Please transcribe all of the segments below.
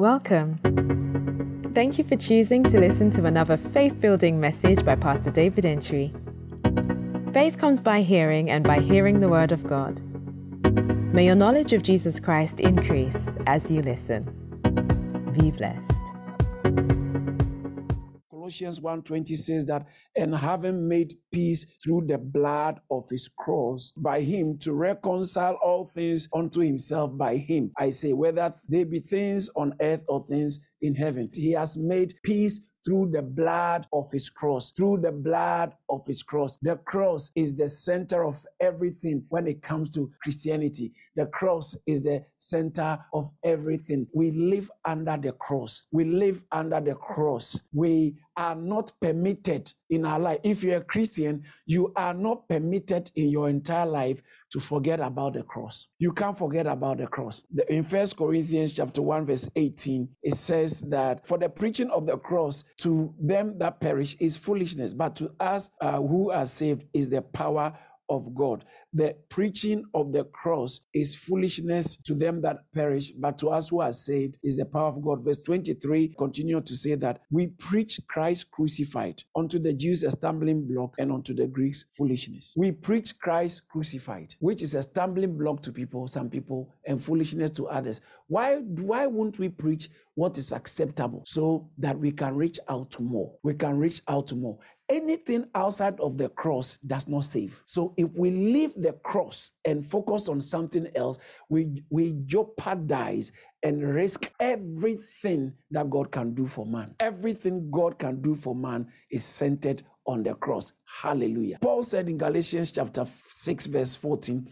Welcome. Thank you for choosing to listen to another faith building message by Pastor David Entry. Faith comes by hearing, and by hearing the Word of God. May your knowledge of Jesus Christ increase as you listen. Be blessed. Colossians 1:20 says that and having made peace through the blood of his cross by him to reconcile all things unto himself by him I say whether they be things on earth or things in heaven he has made peace through the blood of his cross, through the blood of his cross. The cross is the center of everything when it comes to Christianity. The cross is the center of everything. We live under the cross. We live under the cross. We are not permitted in our life. If you're a Christian, you are not permitted in your entire life to forget about the cross. You can't forget about the cross. In First Corinthians chapter 1 verse 18, it says that for the preaching of the cross to them that perish is foolishness, but to us uh, who are saved is the power of God. The preaching of the cross is foolishness to them that perish, but to us who are saved is the power of God. Verse 23 continue to say that we preach Christ crucified, unto the Jews a stumbling block, and unto the Greeks foolishness. We preach Christ crucified, which is a stumbling block to people, some people, and foolishness to others. Why, why won't we preach what is acceptable so that we can reach out to more? We can reach out to more anything outside of the cross does not save. So if we leave the cross and focus on something else, we, we jeopardize and risk everything that God can do for man. Everything God can do for man is centered on the cross. Hallelujah. Paul said in Galatians chapter 6, verse 14,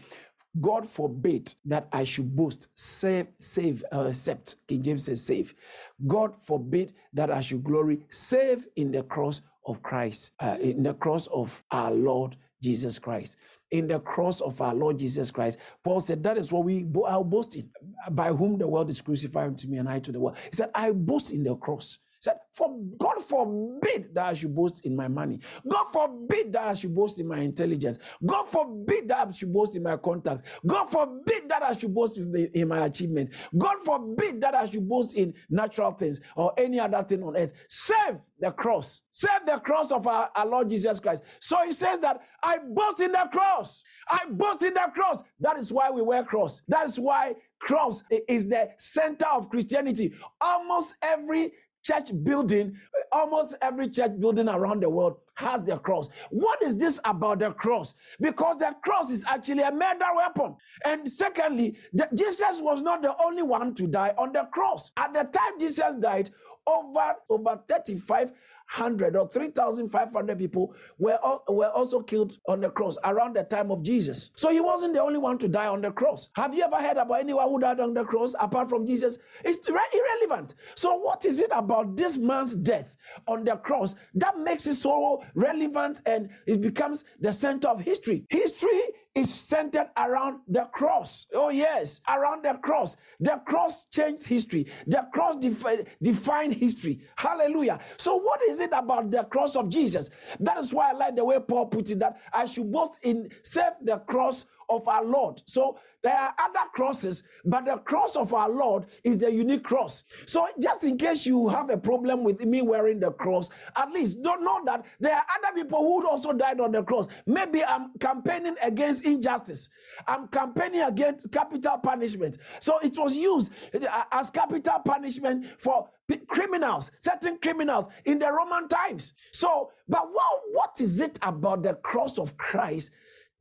God forbid that I should boast, save, save, uh, except King James says save. God forbid that I should glory, save in the cross of Christ, uh, in the cross of our Lord Jesus Christ. In the cross of our Lord Jesus Christ. Paul said, That is what we are boasting, by whom the world is crucified to me and I to the world. He said, I boast in the cross said, For God forbid that I should boast in my money. God forbid that I should boast in my intelligence. God forbid that I should boast in my contacts. God forbid that I should boast in, my achievements. God forbid that I should boast in natural things or any other thing on earth. Save the cross. Save the cross of our, our Lord Jesus Christ. So he says that I boast in the cross. I boast in the cross. That is why we wear cross. That is why cross is the center of Christianity. Almost every church building, almost every church building around the world has the cross. What is this about the cross? Because the cross is actually a murder weapon. And secondly, the, Jesus was not the only one to die on the cross. At the time Jesus died, over over 35 hundred or 3,500 people were, were also killed on the cross around the time of Jesus. So he wasn't the only one to die on the cross. Have you ever heard about anyone who died on the cross apart from Jesus? It's irrelevant. So, what is it about this man's death on the cross that makes it so relevant and it becomes the center of history? History is centered around the cross. Oh, yes, around the cross. The cross changed history, the cross defi- defined history. Hallelujah. So, what is it about the cross of Jesus? That is why I like the way Paul puts it that I should boast in save the cross of our Lord. So there are other crosses, but the cross of our Lord is the unique cross. So just in case you have a problem with me wearing the cross, at least don't know that there are other people who also died on the cross. Maybe I'm campaigning against injustice. I'm campaigning against capital punishment. So it was used uh, as capital punishment for criminals, certain criminals in the Roman times. So, but what, what is it about the cross of Christ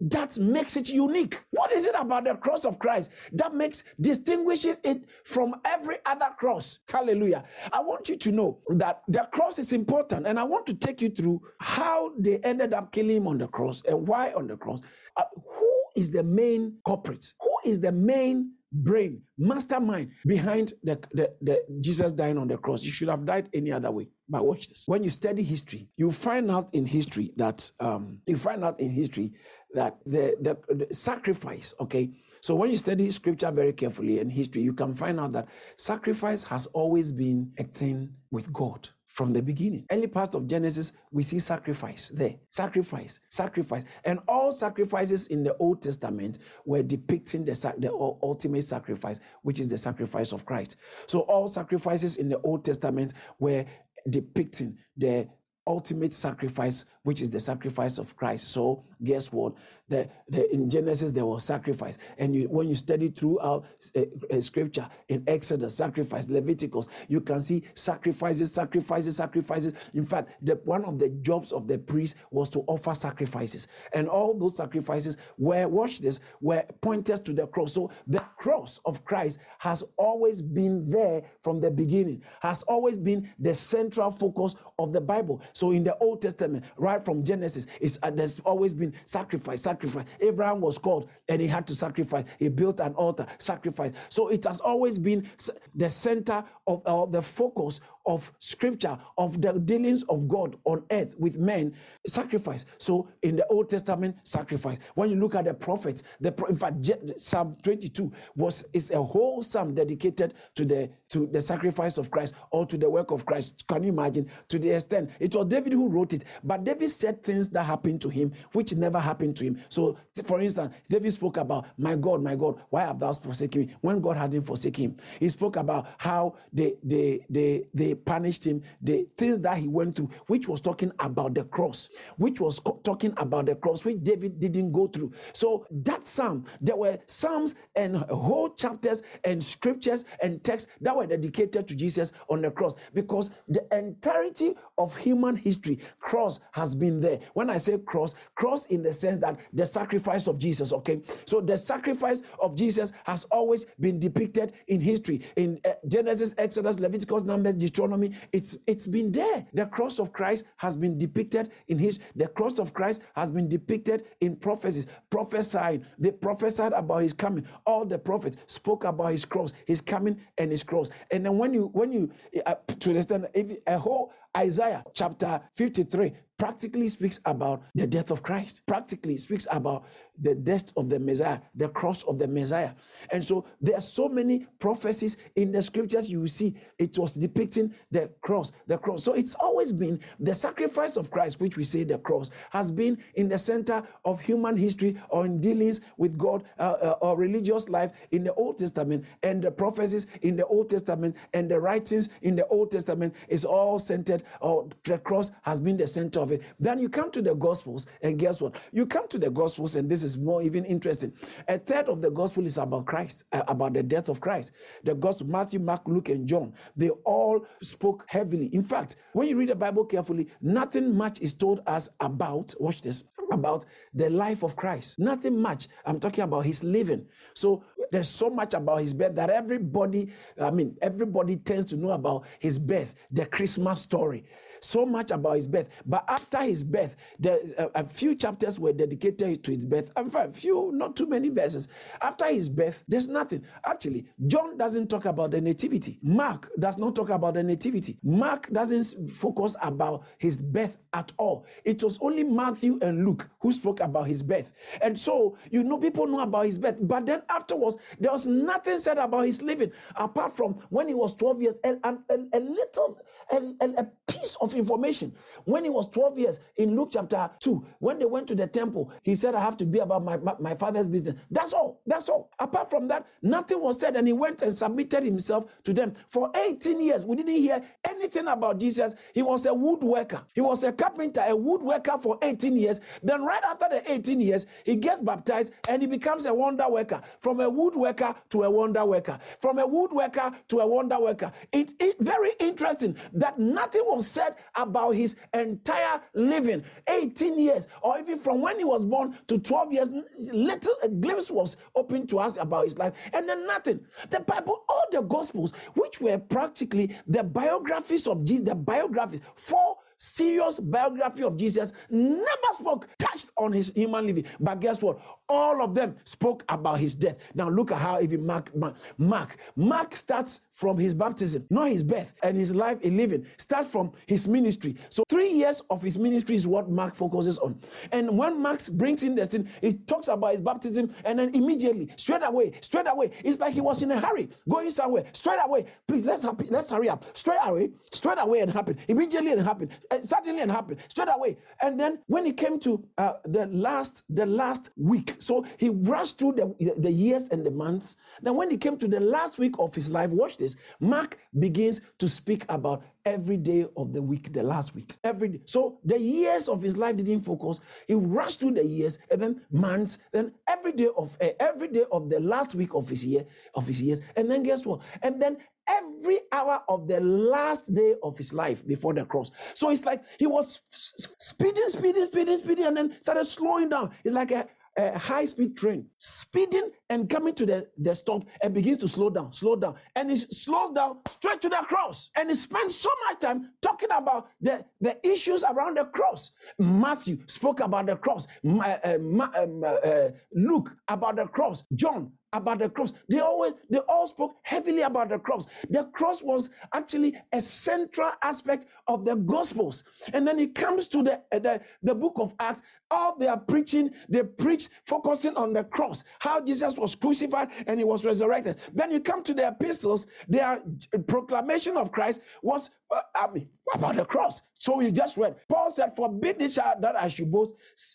that makes it unique. What is it about the cross of Christ that makes distinguishes it from every other cross? Hallelujah. I want you to know that the cross is important and I want to take you through how they ended up killing him on the cross and why on the cross. Uh, who is the main culprit? Who is the main brain, mastermind behind the, the, the Jesus dying on the cross. You should have died any other way. But watch this. When you study history, you find out in history that um, you find out in history that the, the, the sacrifice, okay. So when you study scripture very carefully and history, you can find out that sacrifice has always been a thing with God. from the beginning. Early parts of Genesis, we see sacrifice there. Sacrifice, sacrifice. And all sacrifices in the Old Testament were depicting the, the ultimate sacrifice, which is the sacrifice of Christ. So all sacrifices in the Old Testament were depicting the ultimate sacrifice, which is the sacrifice of Christ. So, guess what? The, the, in Genesis, there was sacrifice. And you, when you study throughout uh, uh, scripture, in Exodus, sacrifice, Leviticus, you can see sacrifices, sacrifices, sacrifices. In fact, the, one of the jobs of the priest was to offer sacrifices. And all those sacrifices were, watch this, were pointers to the cross. So, the cross of Christ has always been there from the beginning, has always been the central focus of the Bible. So in the Old Testament, right from Genesis, it's, uh, there's always been sacrifice, sacrifice. Abraham was called and he had to sacrifice. He built an altar, sacrifice. So it has always been the center of uh, the focus of scripture, of the dealings of God on earth with men, sacrifice. So in the Old Testament, sacrifice. When you look at the prophets, the in fact Psalm 22 was is a whole psalm dedicated to the to the sacrifice of Christ or to the work of Christ. Can you imagine? To the extent it was David who wrote it, but David said things that happened to him which never happened to him. So, for instance, David spoke about, My God, my God, why have thou forsaken me? When God hadn't forsaken him, he spoke about how they they they they punished him, the things that he went through, which was talking about the cross, which was talking about the cross, which David didn't go through. So that psalm, there were psalms and whole chapters and scriptures and texts that were dedicated to Jesus on the cross because the entirety of human history, cross has been there. When I say cross, cross in the sense that the sacrifice of Jesus, okay? So the sacrifice of Jesus has always been depicted in history. In uh, Genesis, Exodus, Leviticus, Numbers, Deuteronomy, it's it's been there. The cross of Christ has been depicted in his the cross of Christ has been depicted in prophecies, prophesied. They prophesied about his coming. All the prophets spoke about his cross, his coming and his cross. And then when you when you uh, to understand if a whole Isaiah chapter 53 practically speaks about the death of Christ, practically speaks about the death of the Messiah, the cross of the Messiah. And so there are so many prophecies in the scriptures you see it was depicting the cross, the cross. So it's always been the sacrifice of Christ, which we say the cross, has been in the center of human history or in dealings with God uh, uh, or religious life in the Old Testament and the prophecies in the Old Testament and the writings in the Old Testament is all centered or the cross has been the center of it. Then you come to the Gospels, and guess what? You come to the Gospels, and this is more even interesting. A third of the Gospel is about Christ, uh, about the death of Christ. The Gospel, Matthew, Mark, Luke, and John, they all spoke heavily. In fact, when you read the Bible carefully, nothing much is told us about, watch this, about the life of Christ. Nothing much. I'm talking about his living. So there's so much about his birth that everybody, I mean, everybody tends to know about his birth, the Christmas story so much about his birth. But after his birth, there a, a, few chapters were dedicated to his birth. In fact, a few, not too many verses. After his birth, there's nothing. Actually, John doesn't talk about the nativity. Mark does not talk about the nativity. Mark doesn't focus about his birth at all. It was only Matthew and Luke who spoke about his birth. And so, you know, people know about his birth. But then afterwards, there was nothing said about his living apart from when he was 12 years, old and a, a, a little, a, a piece of information. When he was 12 years in Luke chapter 2, when they went to the temple, he said, I have to be about my, my, my father's business. That's all. That's all. Apart from that, nothing was said. And he went and submitted himself to them. For 18 years, we didn't hear anything about Jesus. He was a woodworker. He was a carpenter, a woodworker for 18 years. Then, right after the 18 years, he gets baptized and he becomes a wonder worker. From a woodworker to a wonder worker. From a woodworker to a wonder worker. It, it very interesting that nothing was said about his entire living 18 years, or even from when he was born to 12 years. Little a glimpse was open to us about his life, and then nothing. The Bible, all the Gospels, which were practically the biographies of Jesus, the biographies, four serious biography of Jesus never spoke, touched on his human living. But guess what? All of them spoke about his death. Now look at how even Mark, Mark, Mark, Mark starts from his baptism, not his birth and his life in living. Start from his ministry. So three years of his ministry is what Mark focuses on. And when Mark brings in this thing, he talks about his baptism and then immediately, straight away, straight away, it's like he was in a hurry, going somewhere, straight away. Please let's happy, let's hurry up, straight away, straight away and happen, immediately and happen, uh, suddenly and happen, straight away. And then when he came to uh, the last, the last week, so he rushed through the, the years and the months. Then when he came to the last week of his life, watch this. Mark begins to speak about every day of the week, the last week. Every day. So the years of his life didn't focus. He rushed through the years, and then months, then every day of uh, every day of the last week of his year, of his years. And then guess what? And then every hour of the last day of his life before the cross. So it's like he was speeding, speeding, speeding, speeding, and then started slowing down. It's like a, a high speed train speeding and coming to the, the stop and begins to slow down, slow down. And it slows down straight to the cross. And he spends so much time talking about the, the issues around the cross. Matthew spoke about the cross, uh, uh, um, uh, uh, Luke about the cross, John about the cross. They always they all spoke heavily about the cross. The cross was actually a central aspect of the gospels. And then it comes to the, the, the book of Acts. All they are preaching, they preach focusing on the cross, how Jesus was crucified and he was resurrected. Then you come to the epistles, their proclamation of Christ was uh, I mean, about the cross. So we just read. Paul said, Forbid this child that I should boast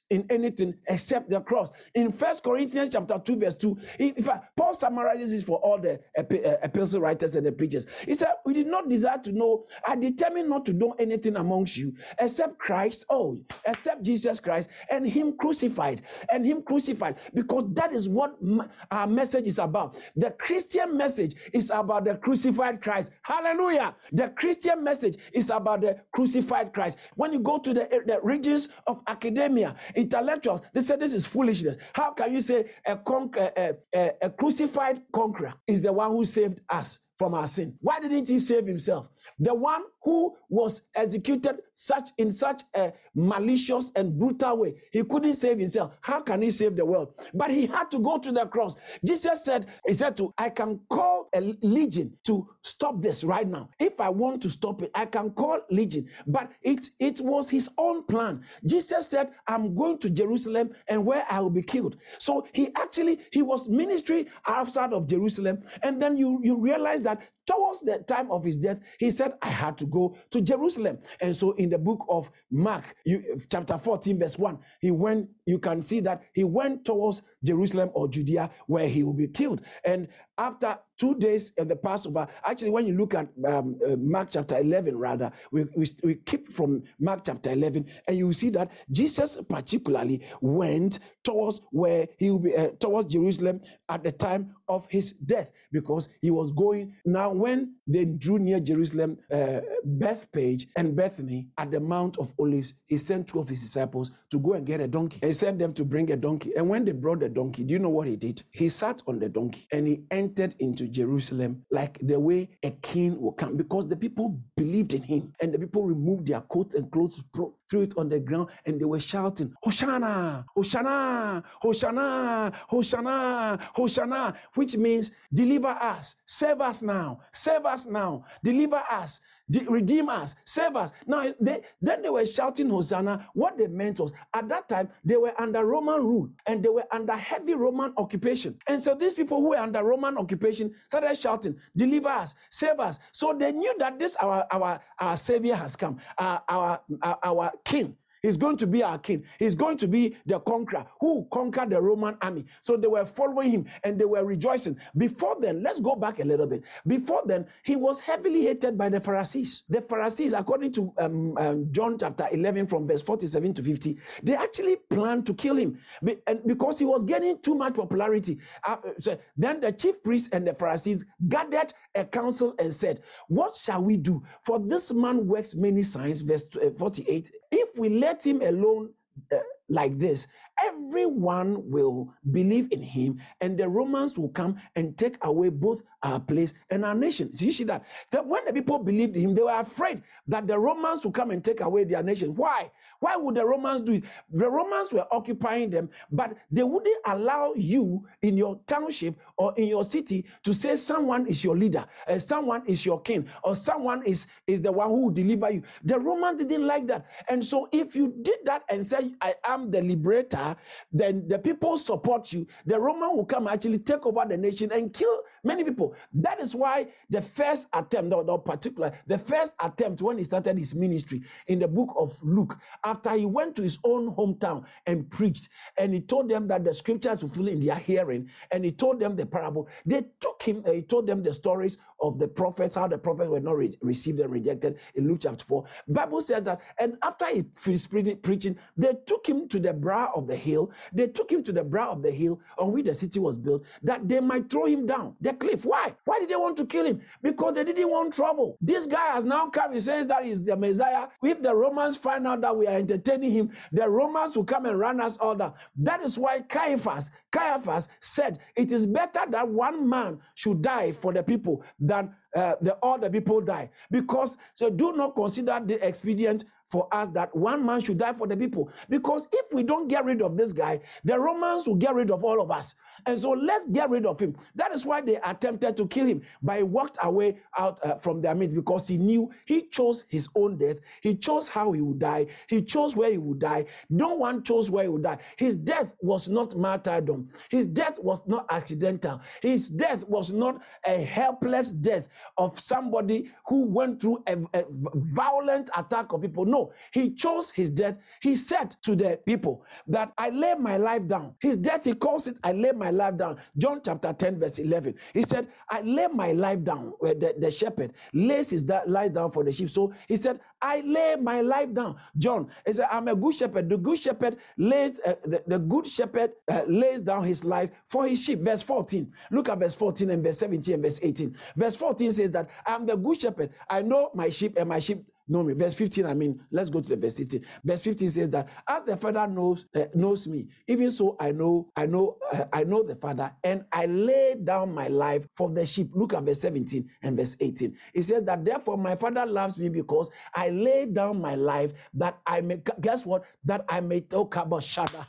in anything except the cross. In First Corinthians chapter 2, verse 2, if I, Paul summarizes this for all the uh, epistle writers and the preachers. He said, We did not desire to know, I determined not to know anything amongst you except Christ, oh, except Jesus Christ and Him crucified. And Him crucified. Because that is what our message is about. The Christian message is about the crucified Christ. Hallelujah. The Christian message is about the crucified Christ. When you go to the, the regions of academia, intellectuals, they say this is foolishness. How can you say a, a, a, a crucified conqueror is the one who saved us? From our sin. Why didn't he save himself? The one who was executed such in such a malicious and brutal way, he couldn't save himself. How can he save the world? But he had to go to the cross. Jesus said, He said to, I can call a legion to stop this right now. If I want to stop it, I can call legion. But it it was his own plan. Jesus said, I'm going to Jerusalem and where I will be killed. So he actually he was ministry outside of Jerusalem, and then you you realize that towards the time of his death, he said, I had to go to Jerusalem. And so in the book of Mark, you, chapter 14, verse 1, he went, you can see that he went towards Jerusalem or Judea where he will be killed. And after two days of the Passover, actually, when you look at um, uh, Mark chapter 11, rather, we, we, we keep from Mark chapter 11, and you see that Jesus particularly went towards where he will be, uh, towards Jerusalem at the time of his death because he was going. Now, when they drew near Jerusalem, uh, Bethphage and Bethany at the Mount of Olives, he sent two of his disciples to go and get a donkey. He sent them to bring a donkey. And when they brought the donkey, do you know what he did? He sat on the donkey and he entered into Jerusalem like the way a king will come because the people believed in him and the people removed their coats and clothes, threw it on the ground, and they were shouting, Hosanna, Hosanna, Hosanna, Hosanna, Hosanna, which means deliver us, save us now, save us now, deliver us, de- redeem us, save us. Now, they, then they were shouting Hosanna. What they meant was at that time they were under Roman rule and they were under heavy Roman occupation. And so these people who were under Roman occupation started shouting, Deliver us, save us. So they knew that this our our, our Savior has come, uh, our, our, our King He's going to be our king. He's going to be the conqueror who conquered the Roman army. So they were following him and they were rejoicing. Before then, let's go back a little bit. Before then, he was heavily hated by the Pharisees. The Pharisees, according to um, um, John chapter 11, from verse 47 to 50, they actually planned to kill him because he was getting too much popularity. Uh, so then the chief priests and the Pharisees gathered a council and said, What shall we do? For this man works many signs, verse uh, 48. If we let him alone, uh, like this, everyone will believe in him, and the Romans will come and take away both our place and our nation. So you see that? That when the people believed him, they were afraid that the Romans will come and take away their nation. Why? Why would the Romans do it? The Romans were occupying them, but they wouldn't allow you in your township or in your city to say someone is your leader, someone is your king, or someone is, is the one who will deliver you. The Romans didn't like that. And so if you did that and say, I the liberator, then the people support you. The Roman will come actually take over the nation and kill many people. That is why the first attempt, no, no particular, the first attempt when he started his ministry in the book of Luke, after he went to his own hometown and preached, and he told them that the scriptures fulfill in their hearing, and he told them the parable. They took him, he told them the stories of the prophets, how the prophets were not re- received and rejected in Luke chapter 4. Bible says that, and after he finished preaching, they took him to the brow of the hill. They took him to the brow of the hill on which the city was built, that they might throw him down the cliff. Why? Why did they want to kill him? Because they didn't want trouble. This guy has now come. He says that he's the Messiah. If the Romans find out that we are entertaining him, the Romans will come and run us all down. That is why Caiaphas, Caiaphas said, it is better that one man should die for the people than uh, the all the people die. Because so do not consider the expedient for us that one man should die for the people. Because if we don't get rid of this guy, the Romans will get rid of all of us. And so let's get rid of him. That is why they attempted to kill him, but he walked away out uh, from their midst because he knew he chose his own death. He chose how he would die. He chose where he would die. No one chose where he would die. His death was not martyrdom. His death was not accidental. His death was not a helpless death of somebody who went through a, a violent attack of people. No, he chose his death. He said to the people that I lay my life down. His death, he calls it, I lay my life down. John chapter 10, verse 11. He said, I lay my life down. Where the, the shepherd lays his da- lies down for the sheep. So he said, I lay my life down. John, he said, I'm a good shepherd. The good shepherd lays, uh, the, the, good shepherd uh, lays down his life for his sheep. Verse 14. Look at verse 14 and verse 17 and verse 18. Verse 14 says that I'm the good shepherd. I know my sheep and my sheep know me. Verse 15, I mean, let's go to the verse 15. Verse 15 says that as the Father knows uh, knows me, even so I know, I know, uh, I know the Father, and I lay down my life for the sheep. Look at verse 17 and verse 18. It says that therefore my Father loves me because I lay down my life that I may guess what? That I may talk about Shada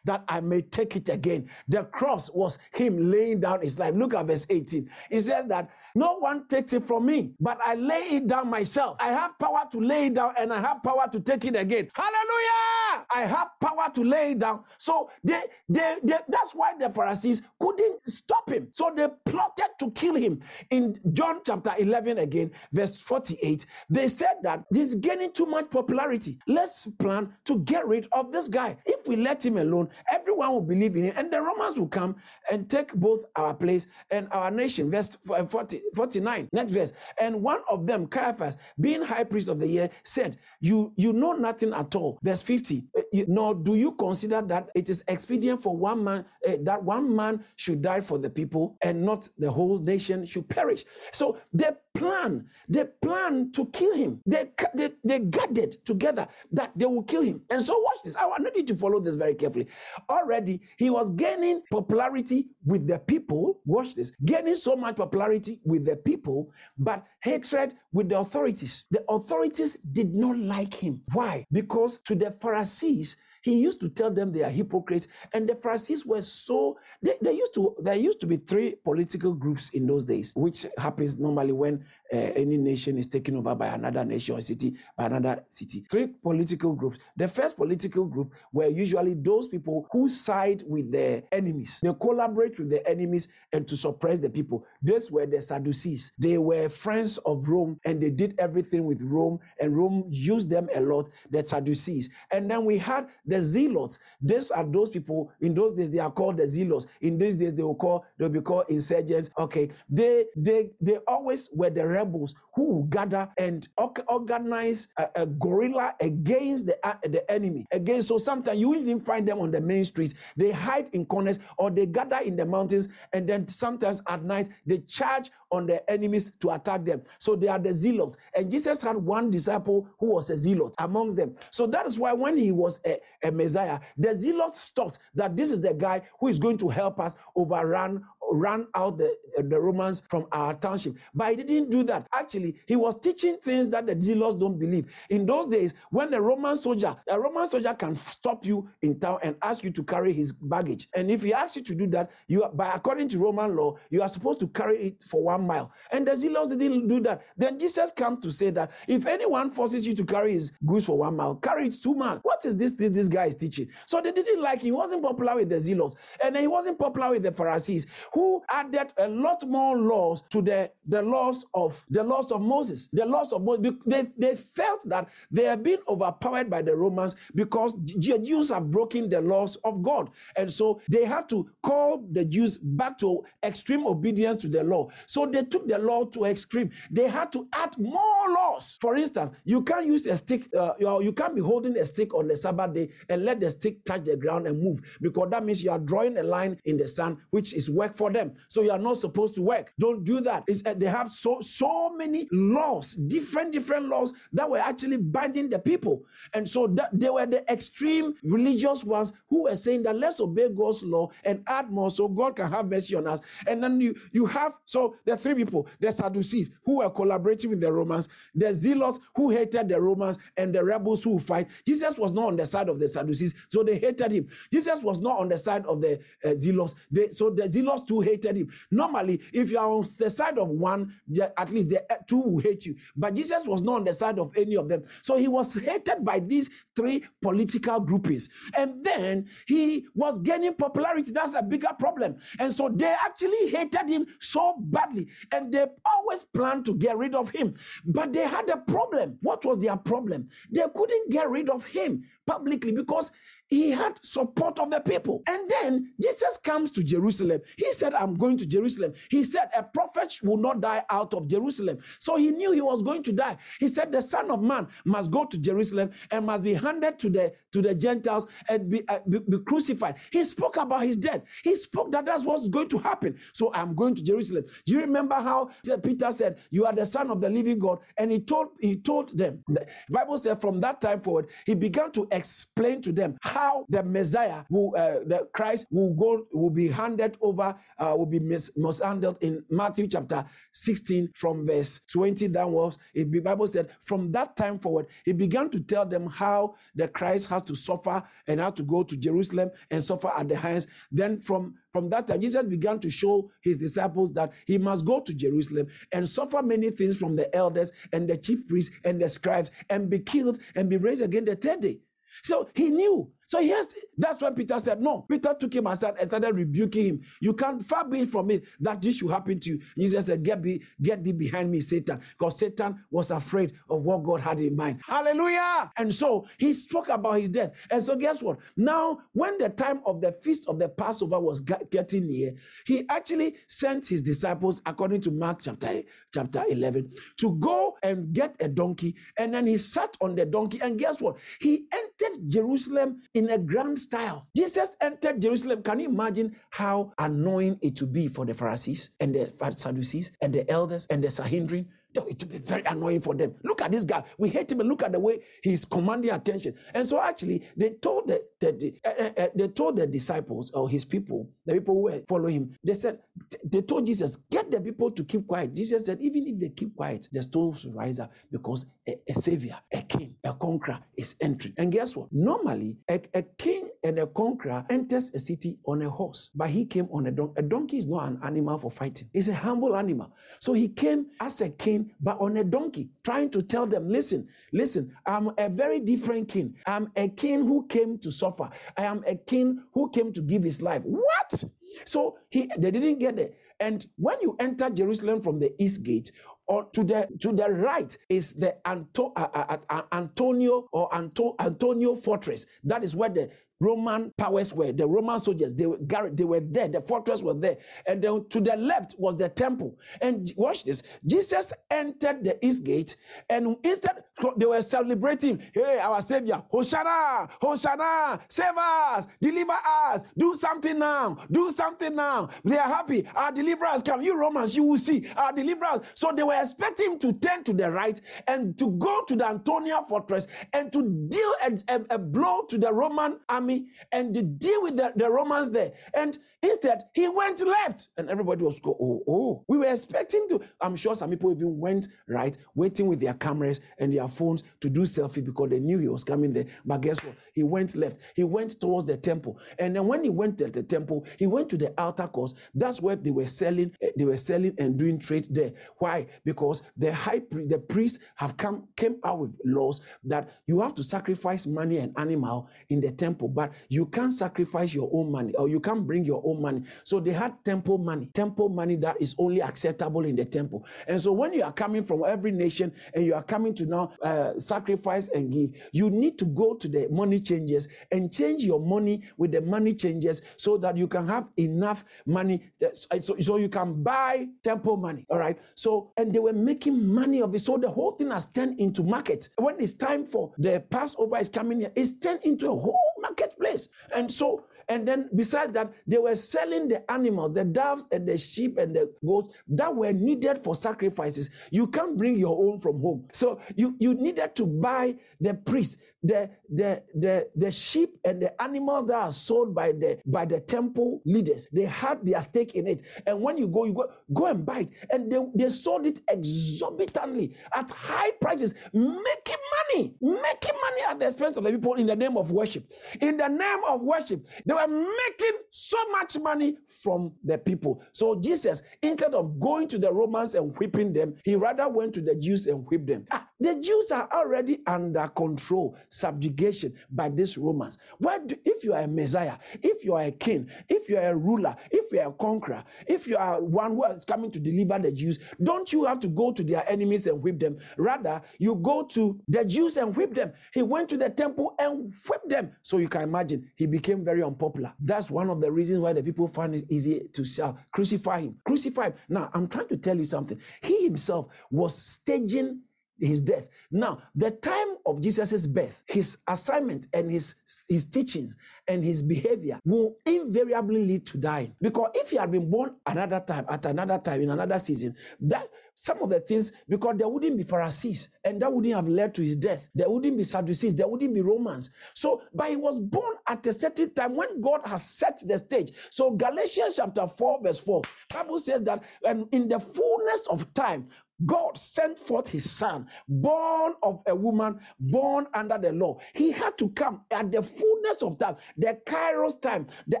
that I may take it again. The cross was him laying down his life. Look at verse 18. It says that no one takes it from me, but I lay it down myself. I have power to lay it down and I have power to take it again. Hallelujah! I have power to lay it down. So they, they, they that's why the Pharisees couldn't stop him. So they plotted to kill him. In John chapter 11 again, verse 48, they said that he's gaining too much popularity. Let's plan to get rid of this guy. If we let him alone, everyone will believe in him, and the Romans will come and take both our place and our nation. Verse 40, 49, next verse. And one of them, Caiaphas, being high priest of the year, said, You you know nothing at all. Verse 50, uh, nor do you consider that it is expedient for one man uh, that one man should die for the people and not the whole nation should perish. So the plan, they plan to kill him. They, they, they gathered together that they will kill him. And so watch this. I want you to follow this very carefully. Already, he was gaining popularity with the people. Watch this. Gaining so much popularity with the people, but hatred with the authorities. The authorities did not like him. Why? Because to the Pharisees, he used to tell them they are hypocrites, and the Pharisees were so they, they used to there used to be three political groups in those days, which happens normally when uh, any nation is taken over by another nation or city by another city. Three political groups. The first political group were usually those people who side with their enemies. They collaborate with their enemies and to suppress the people. Those were the Sadducees. They were friends of Rome and they did everything with Rome, and Rome used them a lot. The Sadducees, and then we had zealots. These are those people. In those days, they are called the zealots. In these days, they will call they'll be called insurgents. Okay, they they they always were the rebels who gather and organize a, a guerrilla against the uh, the enemy. Again, so sometimes you even find them on the main streets. They hide in corners or they gather in the mountains, and then sometimes at night they charge on the enemies to attack them. So they are the zealots. And Jesus had one disciple who was a zealot amongst them. So that is why when he was a, a Messiah, the zealots thought that this is the guy who is going to help us overrun ran out the, the Romans from our township. But he didn't do that. Actually, he was teaching things that the zealots don't believe. In those days, when a Roman soldier, a Roman soldier can stop you in town and ask you to carry his baggage. And if he asks you to do that, you are, by according to Roman law, you are supposed to carry it for one mile. And the zealots didn't do that. Then Jesus comes to say that if anyone forces you to carry his goods for one mile, carry it two miles. What is this this guy is teaching? So they didn't like him. He wasn't popular with the zealots. And he wasn't popular with the Pharisees, who added a lot more laws to the, the laws of the laws of Moses. The laws of Moses. They, they felt that they have been overpowered by the Romans because the Jews have broken the laws of God. And so they had to call the Jews back to extreme obedience to the law. So they took the law to extreme. They had to add more laws. For instance, you can't use a stick, uh, you can't be holding a stick on the Sabbath day and let the stick touch the ground and move because that means you are drawing a line in the sand, which is work for them. So you are not supposed to work. Don't do that. Uh, they have so so many laws, different different laws that were actually binding the people, and so that they were the extreme religious ones who were saying that let's obey God's law and add more so God can have mercy on us. And then you you have so the three people, the Sadducees who were collaborating with the Romans, the Zealots who hated the Romans, and the rebels who fight. Jesus was not on the side of the Sadducees, so they hated him. Jesus was not on the side of the uh, Zealots, they, so the Zealots too hated him. Normally, if you are on the side of one, at least the two will hate you. But Jesus was not on the side of any of them. So he was hated by these three political groupings. And then he was gaining popularity. That's a bigger problem. And so they actually hated him so badly. And they always planned to get rid of him. But they had a problem. What was their problem? They couldn't get rid of him publicly because he had support of the people. And then Jesus comes to Jerusalem. He said, I'm going to Jerusalem. He said, A prophet will not die out of Jerusalem. So he knew he was going to die. He said, The Son of Man must go to Jerusalem and must be handed to the to the Gentiles and be, uh, be, be crucified. He spoke about his death. He spoke that that's what's going to happen. So I'm going to Jerusalem. Do you remember how Peter said, You are the Son of the living God? And he told he told them. The Bible said from that time forward, he began to explain to them how how the Messiah, will, uh, the Christ, will go, will be handed over, uh, will be mis- mishandled in Matthew chapter 16 from verse 20 downwards. the Bible said, from that time forward, he began to tell them how the Christ has to suffer and how to go to Jerusalem and suffer at the hands. Then from from that time, Jesus began to show his disciples that he must go to Jerusalem and suffer many things from the elders and the chief priests and the scribes and be killed and be raised again the third day. So he knew so yes, that's when Peter said, No. Peter took him aside and started rebuking him. You can't far be from me that this should happen to you. Jesus said, Get, be, get thee behind me, Satan. Because Satan was afraid of what God had in mind. Hallelujah. And so he spoke about his death. And so guess what? Now, when the time of the feast of the Passover was getting near, he actually sent his disciples, according to Mark chapter, chapter 11, to go and get a donkey. And then he sat on the donkey. And guess what? He entered Jerusalem in in a grand style. Jesus entered Jerusalem. Can you imagine how annoying it would be for the Pharisees and the Sadducees and the elders and the Sanhedrin? It would be very annoying for them. Look at this guy. We hate him and look at the way he's commanding attention. And so actually, they told the, the, the uh, uh, they told the disciples or his people, the people who were following him, they said, they told Jesus, get the people to keep quiet. Jesus said, even if they keep quiet, the stones will rise up because a, a savior, a king, a conqueror is entering. And guess what? Normally, a, a king and a conqueror enters a city on a horse, but he came on a donkey. A donkey is not an animal for fighting. It's a humble animal. So he came as a king but on a donkey, trying to tell them, listen, listen, I'm a very different king. I'm a king who came to suffer. I am a king who came to give his life. What? So he they didn't get it. And when you enter Jerusalem from the east gate, or to the to the right is the Anto, uh, uh, uh, Antonia or Anto, Antonia fortress. That is where the Roman powers were, the Roman soldiers, they were, they were there, the fortress was there. And then to the left was the temple. And watch this Jesus entered the east gate, and instead they were celebrating, hey, our Savior, Hosanna, Hosanna, save us, deliver us, do something now, do something now. They are happy. Our deliverers come. You Romans, you will see our deliverers. So they were expecting to turn to the right and to go to the Antonia fortress and to deal a, a, a blow to the Roman army and deal with the, the Romans there. And instead, he went left. And everybody was go, oh, oh. We were expecting to, I'm sure some people even went right, waiting with their cameras and their phones to do selfie because they knew he was coming there. But guess what? He went left. He went towards the temple. And then when he went to the temple, he went to the outer course. That's where they were selling, eh, they were selling and doing trade there. Why? Because the high priest, the priests have come came out with laws that you have to sacrifice money and animal in the temple, but you can't sacrifice your own money or you can't bring your own money. So they had temple money, temple money that is only acceptable in the temple. And so when you are coming from every nation and you are coming to now uh, sacrifice and give, you need to go to the money changers and change your money with the money changers so that you can have enough money that, so, so you can buy temple money. All right. So and they were making money of it. So the whole thing has turned into market. When it's time for the Passover is coming here, it's turned into a whole marketplace. And so and then besides that, they were selling the animals, the doves and the sheep and the goats that were needed for sacrifices. You can't bring your own from home. So you, you needed to buy the priest, the, the, the, the sheep and the animals that are sold by the by the temple leaders. They had their stake in it. And when you go, you go, go and buy it. And they, they sold it exorbitantly at high prices, making money, making money at the expense of the people in the name of worship. In the name of worship, they were making so much money from the people. So Jesus, instead of going to the Romans and whipping them, he rather went to the Jews and whipped them. Ah, the Jews are already under control, subjugation by these Romans. Why do, if you are a Messiah, if you are a king, if you are a ruler, if you are a conqueror, if you are one who is coming to deliver the Jews, don't you have to go to their enemies and whip them? Rather, you go to the Jews and whip them. He went to the temple and whipped them. So you can imagine he became very unpopular. That's one of the reasons why the people find it easy to shout, crucify him, crucify him. Now, I'm trying to tell you something. He himself was staging his death. Now, the time of Jesus' birth, his assignment and his, his teachings and his behavior will invariably lead to dying. Because if he had been born another time, at another time, in another season, that some of the things, because there wouldn't be Pharisees, and that wouldn't have led to his death. There wouldn't be Sadducees, there wouldn't be Romans. So, but he was born at a certain time when God has set the stage. So Galatians chapter 4, verse 4, Bible says that and in the fullness of time, God sent forth his son, born of a woman, born under the law. He had to come at the fullness of time, the kairos time, the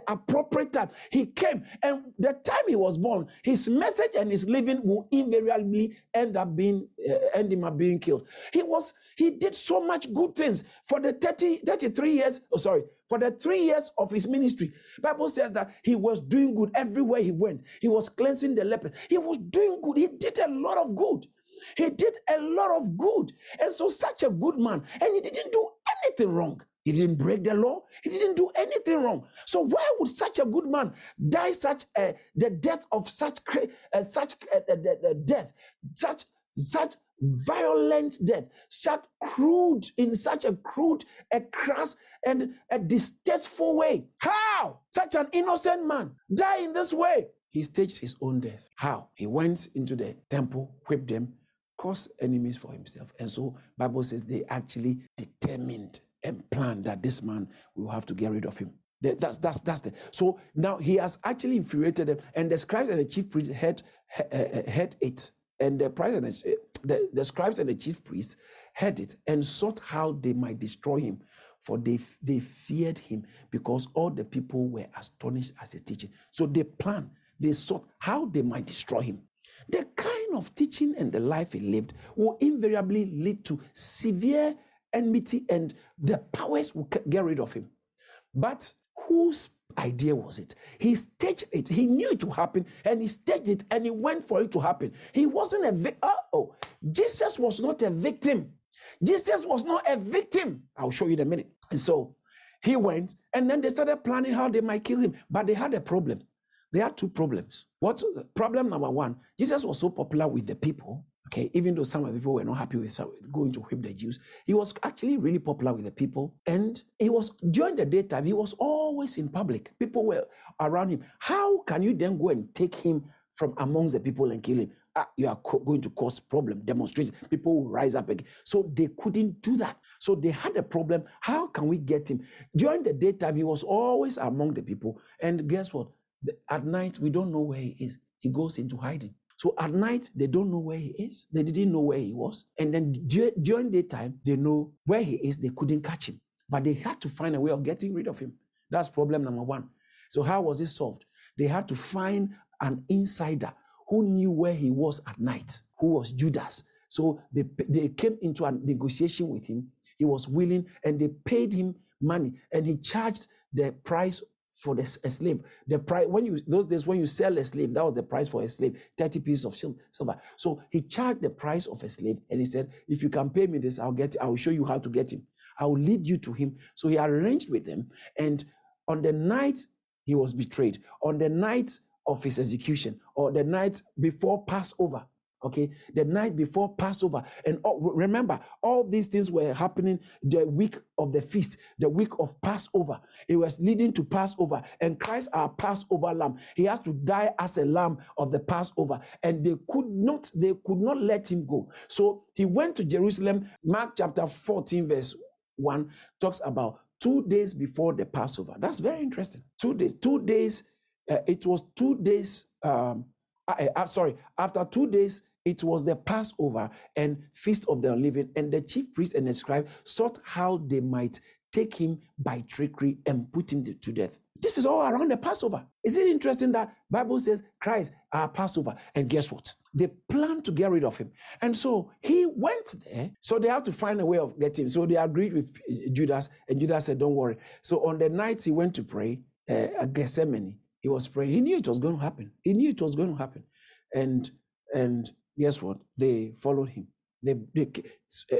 appropriate time. He came, and the time he was born, his message and his living will invariably end up being uh, end him up being killed. He was he did so much good things for the 30, 33 years. Oh, sorry, for the three years of his ministry. Bible says that he was doing good everywhere he went. He was cleansing the lepers. He was doing good. He did a lot of good. He did a lot of good. And so such a good man. And he didn't do anything wrong. He didn't break the law. He didn't do anything wrong. So why would such a good man die such a, the death of such uh, such uh, death, such such violent death, such crude, in such a crude, a crass, and a distasteful way. How? Such an innocent man die in this way. He staged his own death. How? He went into the temple, whipped them, caused enemies for himself. And so Bible says they actually determined and planned that this man will have to get rid of him. That's that's that's the so now he has actually infuriated them, and the scribes and the chief priests had had it, and the president the, the scribes and the chief priests heard it and sought how they might destroy him. For they, they feared him because all the people were astonished at his teaching. So they planned, they sought how they might destroy him. The kind of teaching and the life he lived will invariably lead to severe enmity and the powers will get rid of him. But whose idea was it? He staged it. He knew it would happen and he staged it and he went for it to happen. He wasn't a victim. Oh, Jesus was not a victim. Jesus was not a victim. I'll show you in a minute. And so He went, and then they started planning how they might kill him. But they had a problem. They had two problems. What problem number one? Jesus was so popular with the people. Okay, even though some of the people were not happy with going to whip the Jews, he was actually really popular with the people. And he was during the daytime, he was always in public. People were around him. How can you then go and take him from amongst the people and kill him? ah, you are co- going to cause problem, demonstration. People will rise up again. So they couldn't do that. So they had a problem. How can we get him? During the daytime, he was always among the people. And guess what? At night, we don't know where he is. He goes into hiding. So at night, they don't know where he is. They didn't know where he was. And then during the daytime, they know where he is. They couldn't catch him. But they had to find a way of getting rid of him. That's problem number one. So how was it solved? They had to find an insider who knew where he was at night, who was Judas. So they, they came into a negotiation with him. He was willing and they paid him money and he charged the price for the, a slave. The price when you those days when you sell a slave, that was the price for a slave, 30 pieces of silver. So he charged the price of a slave and he said, If you can pay me this, I'll get I will show you how to get him. I will lead you to him. So he arranged with them. And on the night he was betrayed, on the night of his execution or the night before Passover. Okay, the night before Passover. And all, remember, all these things were happening the week of the feast, the week of Passover. It was leading to Passover. And Christ, our Passover lamb, he has to die as a lamb of the Passover. And they could not, they could not let him go. So he went to Jerusalem. Mark chapter 14, verse 1 talks about two days before the Passover. That's very interesting. Two days, two days uh, it was two days. Um, uh, uh, sorry, after two days, it was the Passover and Feast of the Unleavened, and the chief priest and the scribe sought how they might take him by trickery and put him to death. This is all around the Passover. Is it interesting that Bible says Christ our Passover? And guess what? They planned to get rid of him. And so he went there. So they had to find a way of getting him. So they agreed with Judas, and Judas said, Don't worry. So on the night he went to pray uh, at Gethsemane, he was praying. He knew it was going to happen. He knew it was going to happen. And and guess what? They followed him. They, they uh,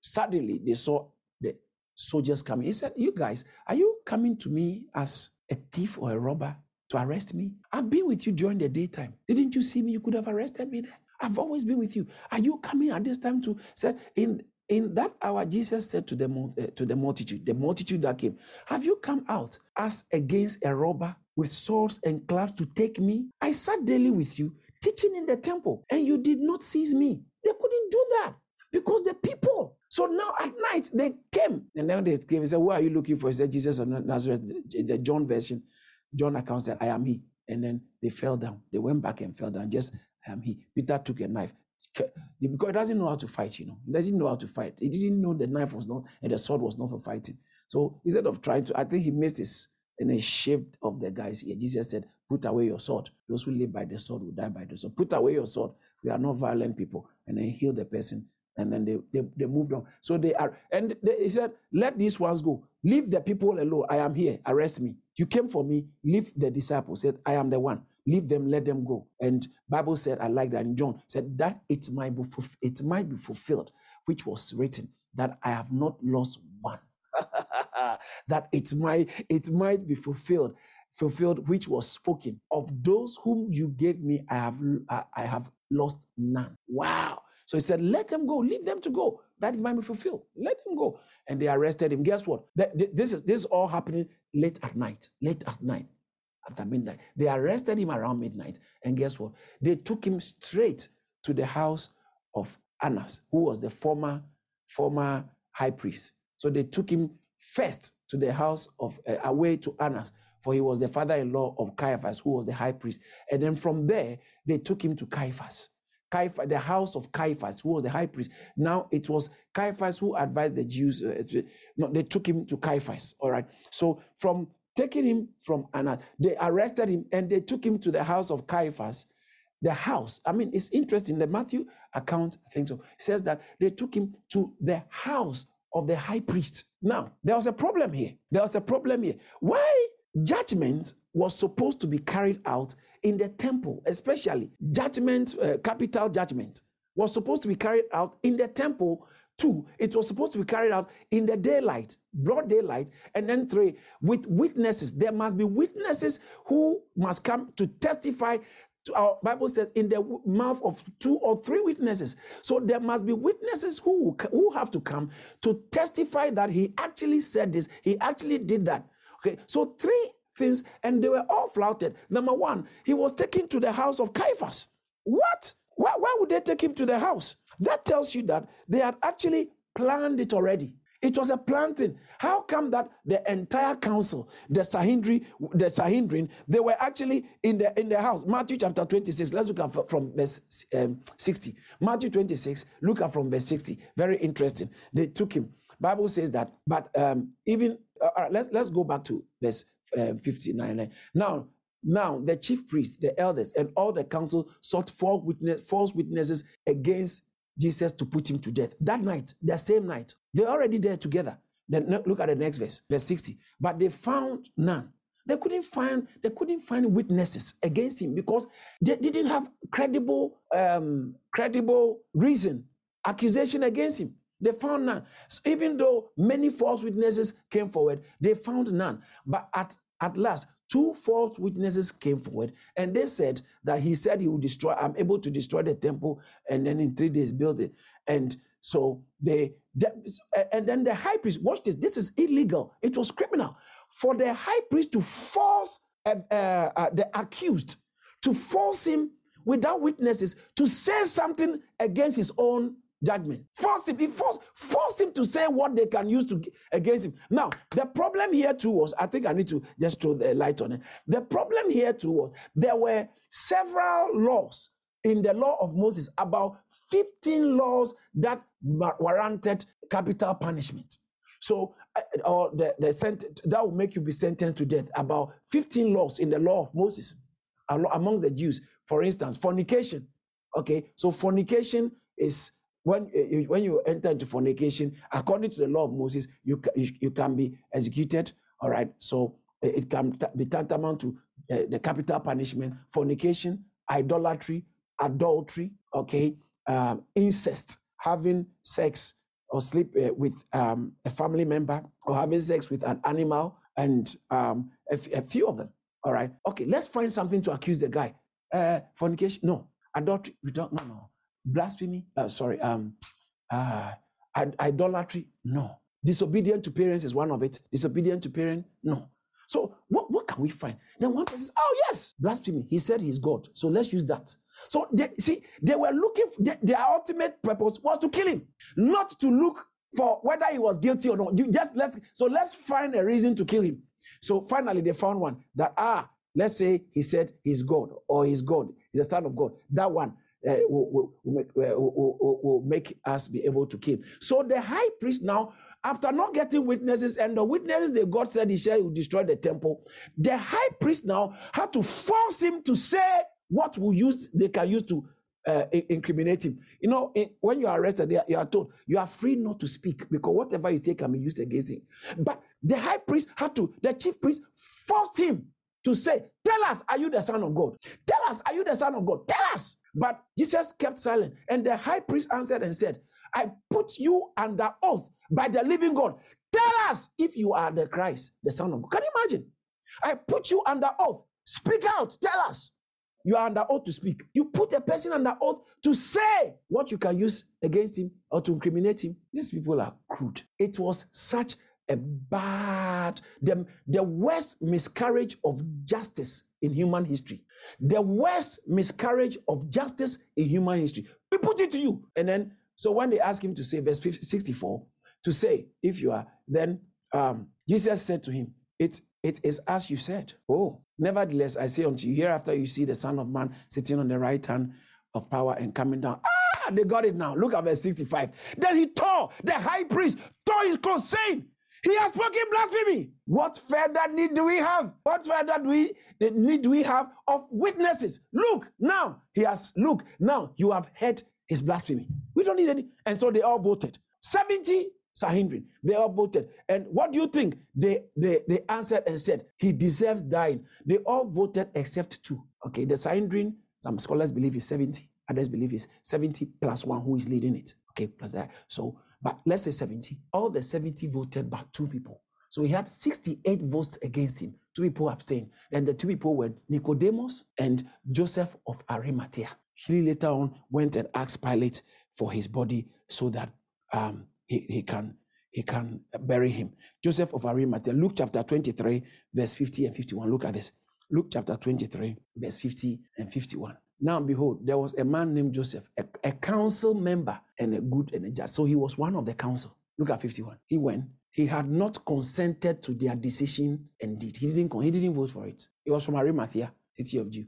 suddenly they saw the soldiers coming. He said, "You guys, are you coming to me as a thief or a robber to arrest me? I've been with you during the daytime. Didn't you see me? You could have arrested me there. I've always been with you. Are you coming at this time to said in in that hour, Jesus said to the, uh, to the multitude, the multitude that came, Have you come out as against a robber with swords and clubs to take me? I sat daily with you, teaching in the temple, and you did not seize me. They couldn't do that because the people. So now at night they came, and then they came and said, "Who are you looking for?" He said, "Jesus of Nazareth." The John version, John account said, "I am he." And then they fell down. They went back and fell down. Just I am he. Peter took a knife because he doesn't know how to fight. You know, he doesn't know how to fight. He didn't know the knife was not and the sword was not for fighting. So instead of trying to, I think he missed his and he shaved off the guy's ear. Jesus said, Put away your sword. Those who live by the sword will die by the sword. Put away your sword. We are not violent people. And then heal the person. And then they, they, they moved on. So they are, and they, he said, Let these ones go. Leave the people alone. I am here. Arrest me. You came for me. Leave the disciples. Said, I am the one. Leave them, let them go. And Bible said, I like that. in John said that it might be it might be fulfilled, which was written, that I have not lost. that it might it might be fulfilled fulfilled which was spoken of those whom you gave me i have i have lost none. Wow. So he said let them go. Leave them to go. That might be fulfilled. Let them go. And they arrested him. Guess what? This is this is all happening late at night late at night after midnight. They arrested him around midnight. And guess what? They took him straight to the house of annas who was the former former high priest so they took him first to the house of uh, away to Annas, for he was the father-in-law of Caiaphas, who was the high priest. And then from there, they took him to Caiaphas. Caiaphas, the house of Caiaphas, who was the high priest. Now it was Caiaphas who advised the Jews. Uh, no, they took him to Caiaphas. All right. So from taking him from Annas, they arrested him and they took him to the house of Caiaphas. The house. I mean, it's interesting. The Matthew account, I think so, says that they took him to the house of the high priest. Now, there was a problem here. There was a problem here. Why judgment was supposed to be carried out in the temple, especially judgment, uh, capital judgment, was supposed to be carried out in the temple Two, it was supposed to be carried out in the daylight, broad daylight. And then three, with witnesses. There must be witnesses who must come to testify our Bible says in the mouth of two or three witnesses. So there must be witnesses who who have to come to testify that he actually said this, he actually did that. Okay, so three things, and they were all flouted. Number one, he was taken to the house of Caiaphas. What? Why, why would they take him to the house? That tells you that they had actually planned it already. It was a planting. How come that the entire council, the Sanhedrin, the Sanhedrin, they were actually in the in the house? Matthew chapter 26. Let's look at from verse um, 60. Matthew 26. Look at from verse 60. Very interesting. They took him. Bible says that, but um, even uh, let's let's go back to verse uh, 59. Now now the chief priests, the elders, and all the council sought false, witness, false witnesses against Jesus to put him to death. That night, the same night, they're already there together. Then look at the next verse, verse 60. But they found none. They couldn't find they couldn't find witnesses against him because they didn't have credible um, credible reason accusation against him. They found none. So even though many false witnesses came forward, they found none. But at at last, two false witnesses came forward and they said that he said he would destroy, I'm able to destroy the temple and then in three days build it. And so they, and then the high priest, watch this, this is illegal. It was criminal for the high priest to force uh, uh, uh, the accused, to force him without witnesses to say something against his own judgment. Force him. He forced, forced him to say what they can use to against him. Now, the problem here too was, I think I need to just throw the light on it. The problem here too was there were several laws in the law of Moses, about 15 laws that warranted capital punishment. So, uh, or the, the sent- that will make you be sentenced to death. About 15 laws in the law of Moses among the Jews. For instance, fornication. Okay, so fornication is when you, eh, when you enter into fornication, according to the law of Moses, you, you, you can be executed. All right. So eh, it can be tantamount to uh, the capital punishment, fornication, idolatry, adultery, okay, um, incest, having sex or sleep uh, with um, a family member or having sex with an animal, and um, a, f- a few of them. All right. Okay. Let's find something to accuse the guy. Uh, fornication? No. Adultery? We don't. No. No blasphemy, uh, sorry, um, uh, idolatry, no. Disobedient to parents is one of it. Disobedient to parent, no. So what, what can we find? Then one person says, oh yes, blasphemy. He said he's God. So let's use that. So they, see, they were looking, for, they, their ultimate purpose was to kill him, not to look for whether he was guilty or not. You just let's so let's find a reason to kill him. So finally they found one that ah, let's say he said he's God or he's God, he's a son of God. That one, uh, will, will, will, will, make us be able to kill. So the high priest now, after not getting witnesses, and the witnesses that God said he shall destroy the temple, the high priest now had to force him to say what will use they can use to uh, incriminate him. You know, in, when you are arrested, are, you are told you are free not to speak because whatever you say can be used against him. But the high priest had to, the chief priest forced him to say, Tell us, are you the Son of God? Tell us, are you the Son of God? Tell us. But Jesus kept silent. And the high priest answered and said, I put you under oath by the living God. Tell us if you are the Christ, the Son of God. Can you imagine? I put you under oath. Speak out. Tell us. You are under oath to speak. You put a person under oath to say what you can use against him or to incriminate him. These people are crude. It was such a bad, the, the worst miscarriage of justice in human history. The worst miscarriage of justice in human history. We put it to you. And then, so when they ask him to say, verse 64, to say, if you are, then um, Jesus said to him, it, it is as you said. Oh, nevertheless, I say unto you, hereafter you see the Son of Man sitting on the right hand of power and coming down. Ah, they got it now. Look at verse 65. Then he tore, the high priest tore his clothes, saying, he has spoken blasphemy. What further need do we have? What further do we need we have of witnesses? Look, now he has look, now you have heard his blasphemy. We don't need any. And so they all voted. 70 Sanhedrin, they all voted. And what do you think? They, they, they answered and said, he deserves dying. They all voted except two. Okay, the Sanhedrin, some scholars believe is 70, others believe is 70 plus one who is leading it. Okay, plus that. So, but let's say 70. All the 70 voted but two people. So he had 68 votes against him. Two people abstained. And the two people were Nicodemus and Joseph of Arimathea. He later on went and asked Pilate for his body so that um, he, he can he can bury him. Joseph of Arimathea, Luke chapter 23, verse 50 and 51. Look at this. Luke chapter 23, verse 50 and 51. Now, behold, there was a man named Joseph, a, a council member and a good and a just. So he was one of the council. Look at 51. He went. He had not consented to their decision and did. He didn't, he didn't vote for it. He was from Arimathea, city of Jew.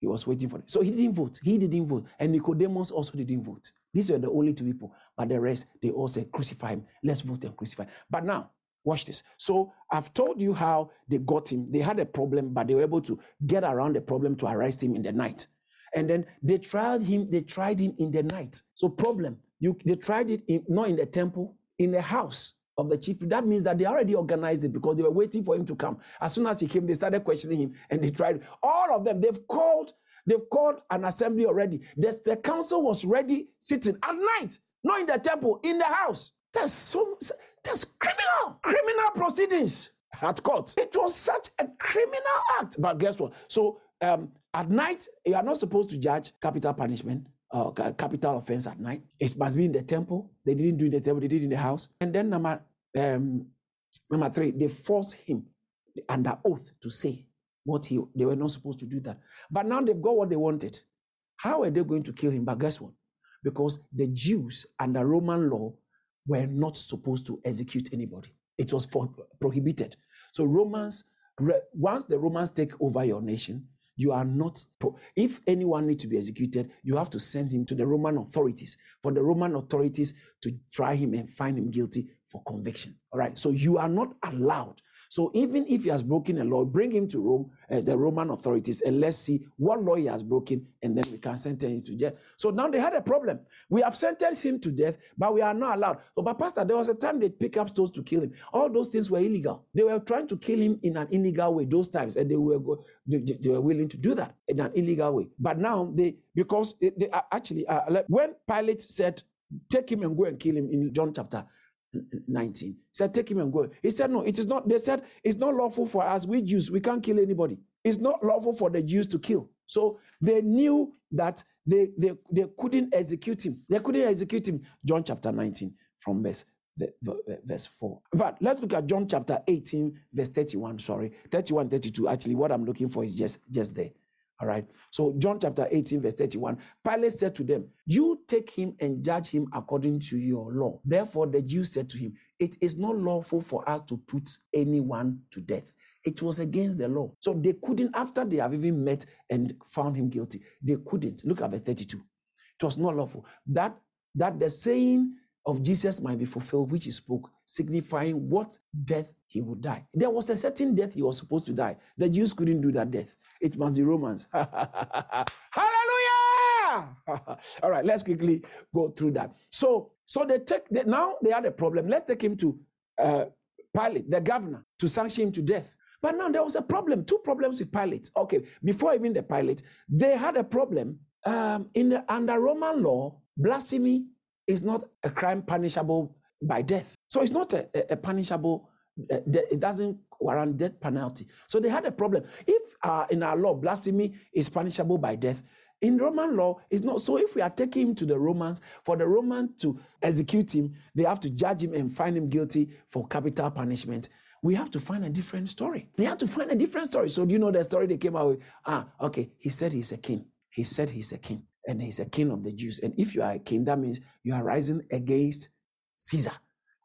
He was waiting for it. So he didn't vote. He didn't vote. And Nicodemus also didn't vote. These were the only two people. But the rest, they all said, crucify him. Let's vote and crucify. But now, watch this. So I've told you how they got him. They had a problem, but they were able to get around the problem to arrest him in the night. And then they tried him, they tried him in the night. So problem, you they tried it in, not in the temple, in the house of the chief. That means that they already organized it because they were waiting for him to come. As soon as he came, they started questioning him and they tried. All of them, they've called They've called an assembly already. The, the council was ready sitting at night, not in the temple, in the house. That's so that's criminal, criminal proceedings at court. It was such a criminal act. But guess what? So um, at night, you are not supposed to judge capital punishment. Uh, capital offense at night. It must be in the temple. They didn't do in the temple, they did in the house. And then number um, number three, they forced him under oath to say what he they were not supposed to do that. But now they've got what they wanted. How are they going to kill him? But guess what? Because the Jews under Roman law were not supposed to execute anybody. It was for, prohibited. So Romans, once the Romans take over your nation, you are not if anyone needs to be executed you have to send him to the roman authorities for the roman authorities to try him and find him guilty for conviction. All right? So you are not allowed so even if he has broken a law, bring him to Rome, uh, the Roman authorities, and let's see what law he has broken, and then we can sentence him to death. So now they had a problem. We have sentenced him to death, but we are not allowed. So, but Pastor, there was a time they pick up stones to kill him. All those things were illegal. They were trying to kill him in an illegal way those times, and they were go, they, they, were willing to do that in an illegal way. But now they because they, they actually uh, when Pilate said, "Take him and go and kill him," in John chapter 19. He said, Take him and go. He said, No, it is not. They said, It's not lawful for us, we Jews, we can't kill anybody. It's not lawful for the Jews to kill. So they knew that they, they, they couldn't execute him. They couldn't execute him. John chapter 19, from verse, the, uh, verse 4. But let's look at John chapter 18, verse 31. Sorry, 31, 32. Actually, what I'm looking for is just, just there. All right. So, John chapter 18, verse 31. Pilate said to them, You take him and judge him according to your law. Therefore, the Jews said to him, It is not lawful for us to put anyone to death. It was against the law. So, they couldn't, after they have even met and found him guilty, they couldn't. Look at verse 32. It was not lawful. That, that the saying of Jesus might be fulfilled, which he spoke, signifying what death he would die. There was a certain death he was supposed to die. The Jews couldn't do that death. It must be Romans. Hallelujah! All right, let's quickly go through that. So, so they take they, now they had a problem. Let's take him to uh, Pilate, the governor, to sanction him to death. But now there was a problem, two problems with Pilate. Okay, before even the Pilate, they had a problem. Um, in the, under Roman law, blasphemy is not a crime punishable by death. So it's not a, a, a punishable uh, it doesn't warrant death penalty. So they had a problem. If uh, in our law, blasphemy is punishable by death, in Roman law, it's not. So if we are taking him to the Romans, for the Roman to execute him, they have to judge him and find him guilty for capital punishment. We have to find a different story. They have to find a different story. So do you know the story they came out with? Ah, okay. He said he's a king. He said he's a king. And he's a king of the Jews. And if you are a king, that means you are rising against Caesar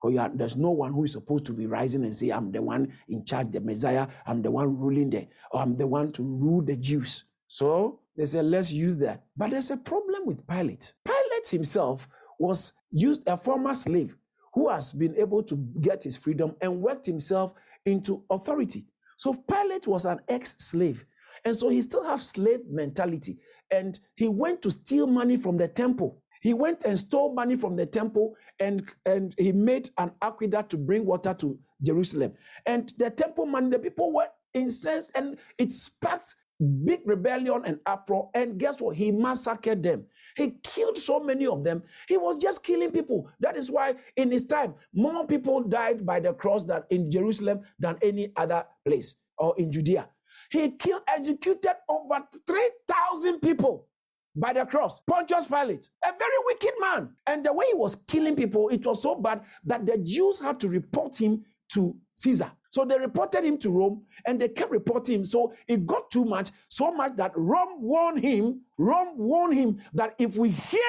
are, there's no one who is supposed to be rising and say, I'm the one in charge, the Messiah, I'm the one ruling there, or I'm the one to rule the Jews. So they said, let's use that. But there's a problem with Pilate. Pilate himself was used a former slave who has been able to get his freedom and worked himself into authority. So Pilate was an ex-slave. And so he still has slave mentality. And he went to steal money from the temple. He went and stole money from the temple and, and he made an aqueduct to bring water to Jerusalem. And the temple money, the people were incensed and it sparked big rebellion and uproar. And guess what? He massacred them. He killed so many of them. He was just killing people. That is why in his time, more people died by the cross than in Jerusalem than any other place or in Judea. He killed, executed over 3,000 people by the cross. Pontius Pilate, a very wicked man. And the way he was killing people, it was so bad that the Jews had to report him to Caesar. So they reported him to Rome and they kept reporting him. So it got too much, so much that Rome warned him, Rome warned him that if we hear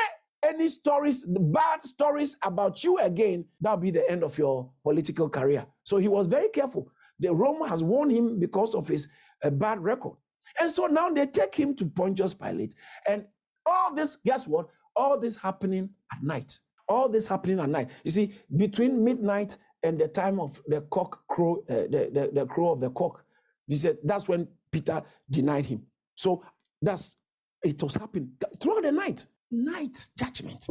any stories, bad stories about you again, that'll be the end of your political career. So he was very careful. The Rome has warned him because of his uh, bad record. And so now they take him to Pontius Pilate. And all this, guess what? All this happening at night. All this happening at night. You see, between midnight and the time of the cock crow, uh, the, the, the crow of the cock, he said that's when Peter denied him. So that's it was happening throughout the night. Night judgment.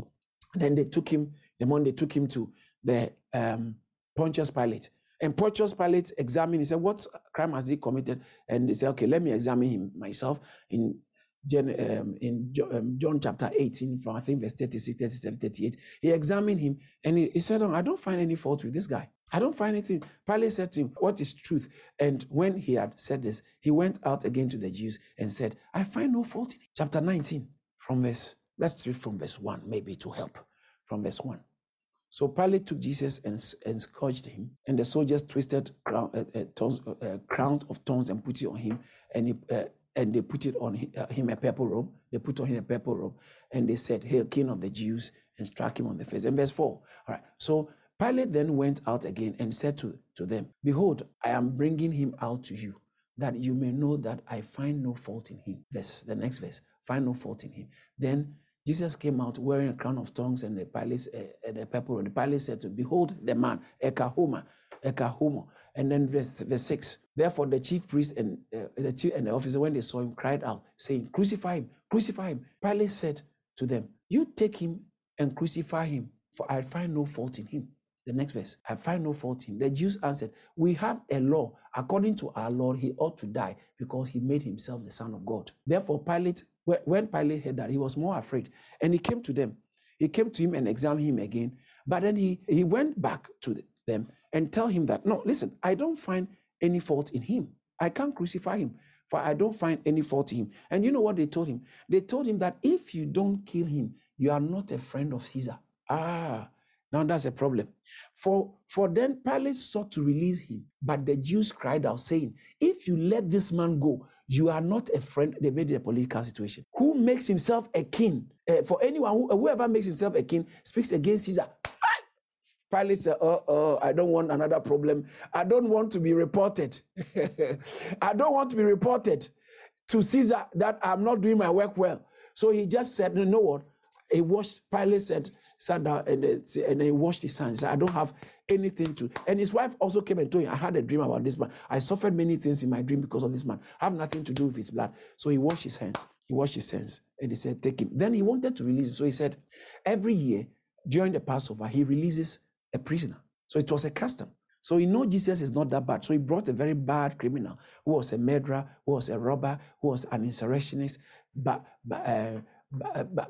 And then they took him, the morning they took him to the um, Pontius Pilate. And Pontius Pilate examined, he said, What crime has he committed? And they said, Okay, let me examine him myself. In um, in um, John chapter 18, from I think verse 36, 37, 38, he examined him and he, he said, oh, I don't find any fault with this guy. I don't find anything. Pilate said to him, What is truth? And when he had said this, he went out again to the Jews and said, I find no fault in him. Chapter 19, from verse, let's read from verse 1, maybe to help. From verse 1. So Pilate took Jesus and, and scourged him, and the soldiers twisted crown, uh, uh, tons, uh, crowns of thorns and put it on him, and he, uh, and they put it on uh, him a purple robe. They put on him a purple robe, and they said, "Hail, King of the Jews!" and struck him on the face. And verse four. All right. So Pilate then went out again and said to, to them, Behold, I am bringing him out to you, that you may know that I find no fault in him. Verse the next verse, find no fault in him. Then Jesus came out wearing a crown of thorns and the Pilate, uh, the purple robe. The palace said to, Behold the man, Ecce homo, Ekahoma. And then verse, verse 6. Therefore, the chief priest and uh, the chief and the officer, when they saw him, cried out, saying, Crucify him, crucify him. Pilate said to them, You take him and crucify him, for I find no fault in him. The next verse, I find no fault in him. The Jews answered, We have a law. According to our law, he ought to die because he made himself the Son of God. Therefore, Pilate, when Pilate heard that, he was more afraid. And he came to them. He came to him and examined him again. But then he, he went back to them and tell him that, no, listen, I don't find any fault in him. I can't crucify him, for I don't find any fault in him. And you know what they told him? They told him that if you don't kill him, you are not a friend of Caesar. Ah, now that's a problem. For, for then Pilate sought to release him, but the Jews cried out, saying, If you let this man go, you are not a friend. They made it a political situation. Who makes himself a king? Uh, for anyone, who, whoever makes himself a king speaks against Caesar. Pilate said, Oh, oh, I don't want another problem. I don't want to be reported. I don't want to be reported to Caesar that I'm not doing my work well. So he just said, You know what? He washed, Pilate said, sat down and, and he washed his hands. I don't have anything to. And his wife also came and told him, I had a dream about this man. I suffered many things in my dream because of this man. I have nothing to do with his blood. So he washed his hands. He washed his hands and he said, Take him. Then he wanted to release him. So he said, Every year during the Passover, he releases a prisoner. So it was a custom. So he know Jesus is not that bad. So he brought a very bad criminal who was a murderer, who was a robber, who was an insurrectionist, but, ba, uh,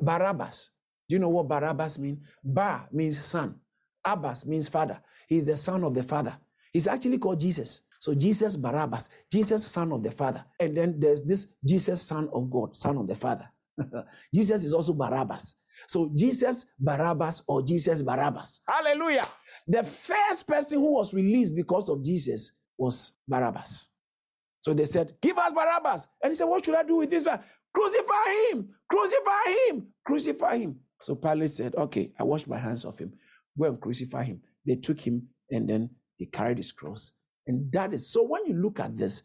Barabbas. Do you know what Barabbas means? Bar means son. Abbas means father. He's the son of the father. He's actually called Jesus. So Jesus Barabbas, Jesus son of the father. And then there's this Jesus son of God, son of the father. Jesus is also Barabbas. So Jesus Barabbas or Jesus Barabbas. Hallelujah. The first person who was released because of Jesus was Barabbas. So they said, Give us Barabbas. And he said, What should I do with this man? Crucify him! Crucify him! Crucify him. So Pilate said, Okay, I washed my hands of him. Go and crucify him. They took him and then he carried his cross. And that is so when you look at this,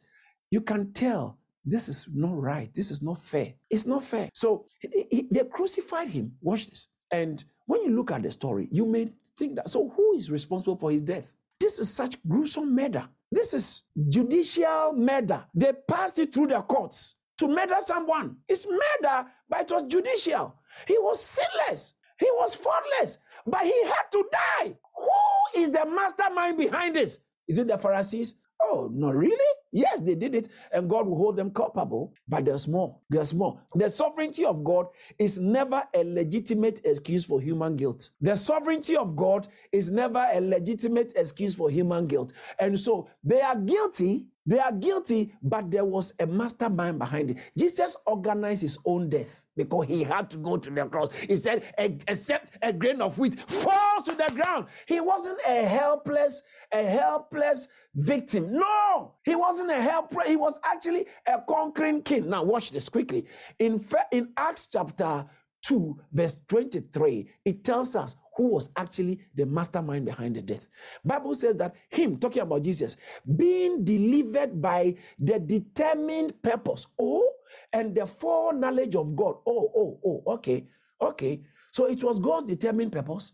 you can tell this is not right. This is not fair. It's not fair. So he, he, they crucified him. Watch this. And when you look at the story, you may think that. So who is responsible for his death? This is such gruesome murder. This is judicial murder. They passed it through the courts to murder someone. It's murder, but it was judicial. He was sinless. He was faultless, but he had to die. Who is the mastermind behind this? Is it the Pharisees? Oh, no, really? Yes, they did it, and God will hold them culpable, but there's more. There's more. The sovereignty of God is never a legitimate excuse for human guilt. The sovereignty of God is never a legitimate excuse for human guilt. And so they are guilty, they are guilty, but there was a mastermind behind it. Jesus organized his own death because he had to go to the cross. He said, except a grain of wheat falls to the ground. He wasn't a helpless, a helpless victim. No, he wasn't a helper. He was actually a conquering king. Now watch this quickly. In, in Acts chapter 2, verse 23, it tells us who was actually the mastermind behind the death. Bible says that him, talking about Jesus, being delivered by the determined purpose, oh, and the foreknowledge of God. Oh, oh, oh, okay, okay. So it was God's determined purpose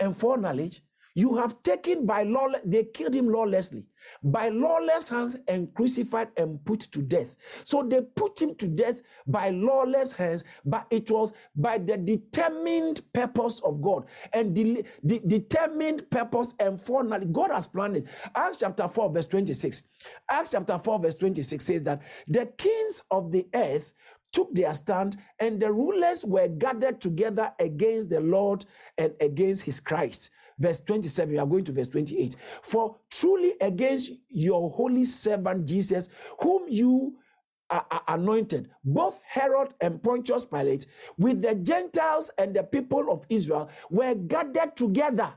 and foreknowledge you have taken by law, they killed him lawlessly, by lawless hands and crucified and put to death. So they put him to death by lawless hands, but it was by the determined purpose of God and the, the determined purpose and foreknowledge. God has planned it. Acts chapter 4, verse 26. Acts chapter 4, verse 26 says that the kings of the earth took their stand, and the rulers were gathered together against the Lord and against his Christ verse 27, we are going to verse 28. For truly against your holy servant Jesus, whom you are anointed, both Herod and Pontius Pilate, with the Gentiles and the people of Israel, were gathered together.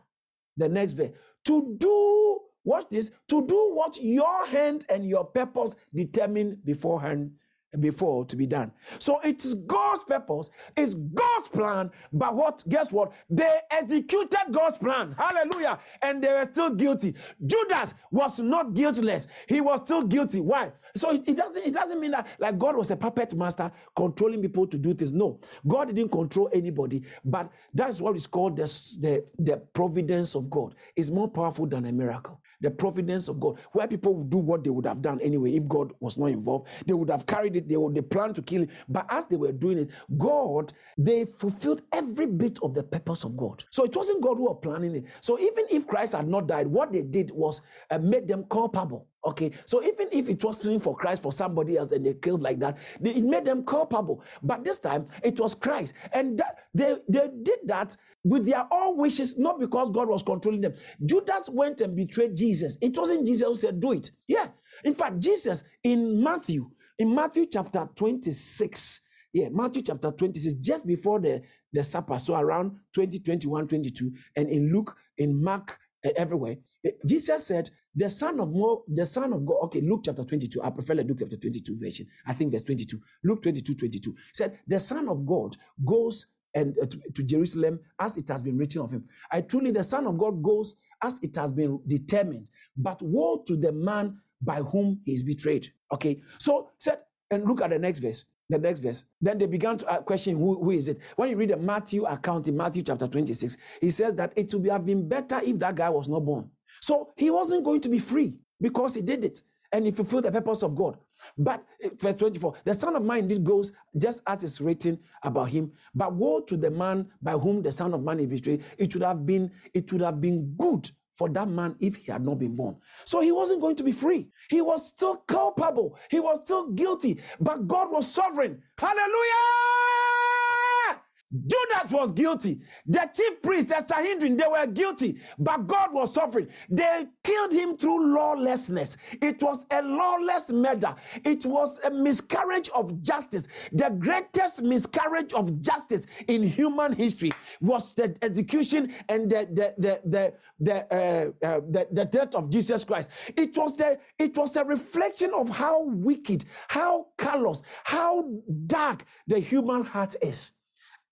The next verse to do what this to do what your hand and your purpose determined beforehand before to be done. So it's God's purpose, it's God's plan, but what guess what? They executed God's plan. Hallelujah. And they were still guilty. Judas was not guiltless. He was still guilty. Why? So it, it doesn't it doesn't mean that like God was a puppet master controlling people to do things. No. God didn't control anybody, but that's what is called the, the, the providence of God. It's more powerful than a miracle the providence of God, where people would do what they would have done anyway if God was not involved. They would have carried it, they would they planned to kill him. But as they were doing it, God, they fulfilled every bit of the purpose of God. So it wasn't God who was planning it. So even if Christ had not died, what they did was uh, make them culpable. Okay, so even if it was for Christ for somebody else and they killed like that, they, it made them culpable. But this time it was Christ, and that, they they did that with their own wishes, not because God was controlling them. Judas went and betrayed Jesus. It wasn't Jesus who said, "Do it." Yeah, in fact, Jesus in Matthew, in Matthew chapter twenty six. Yeah, Matthew chapter 26, just before the, the supper, so around 20, 21, 22, and in Luke, in Mark, everywhere, eh, Jesus said, the son of more, the son of God. Okay, Luke chapter 22. I prefer the Luke chapter 22 version. I think verse 22. Luke 22, 22 said, The Son of God goes and uh, to, to, Jerusalem as it has been written of him. I truly, the Son of God goes as it has been determined. But woe to the man by whom he is betrayed. Okay, so said, and look at the next verse. The next verse. Then they began to question who, who is it. When you read the Matthew account in Matthew chapter 26, he says that it would have been better if that guy was not born. So he wasn't going to be free because he did it and he fulfilled the purpose of God. But eh, verse 24, the Son of Man indeed goes just as is written about him. But woe to the man by whom the Son of Man is betrayed. It would have been, it would have been good for that man if he had not been born. So he wasn't going to be free. He was still culpable. He was still guilty. But God was sovereign. Hallelujah! Judas was guilty. The chief priest, the Sanhedrin, they were guilty, but God was suffering. They killed him through lawlessness. It was a lawless murder. It was a miscarriage of justice. The greatest miscarriage of justice in human history was the execution and the the the the the, uh, uh, the, the death of Jesus Christ. It was the it was a reflection of how wicked, how callous, how dark the human heart is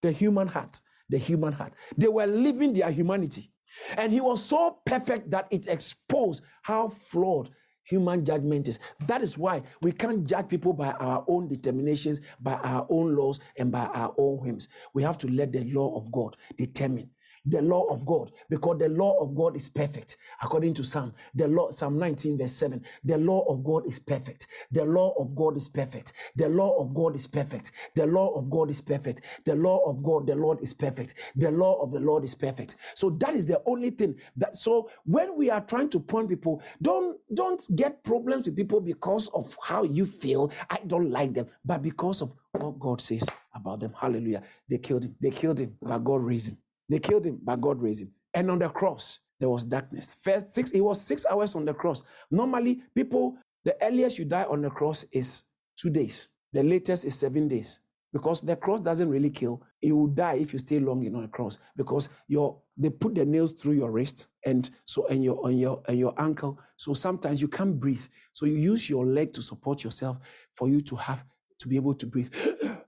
the human heart, the human heart. They were living their humanity. And he was so perfect that it exposed how flawed human judgment is. That is why we can't judge people by our own determinations, by our own laws, and by our own whims. We have to let the law of God determine. The law of God because the law of God is perfect. According to Psalm, the law, Psalm 19, verse 7, the law of God is perfect. The law of God is perfect. The law of God is perfect. The law of God is perfect. The law of God, the Lord is perfect. The law of the Lord is perfect. So that is the only thing that so when we are trying to point people, don't don't get problems with people because of how you feel. I don't like them, but because of what God says about them. Hallelujah. They killed him. They killed him, but God raised him. They killed him, but God raised him. And on the cross, there was darkness. First six, it was six hours on the cross. Normally, people, the earliest you die on the cross is two days. The latest is seven days. Because the cross doesn't really kill. You will die if you stay long on the cross. Because your they put the nails through your wrist and so and your on your and your ankle. So sometimes you can't breathe. So you use your leg to support yourself for you to have to be able to breathe.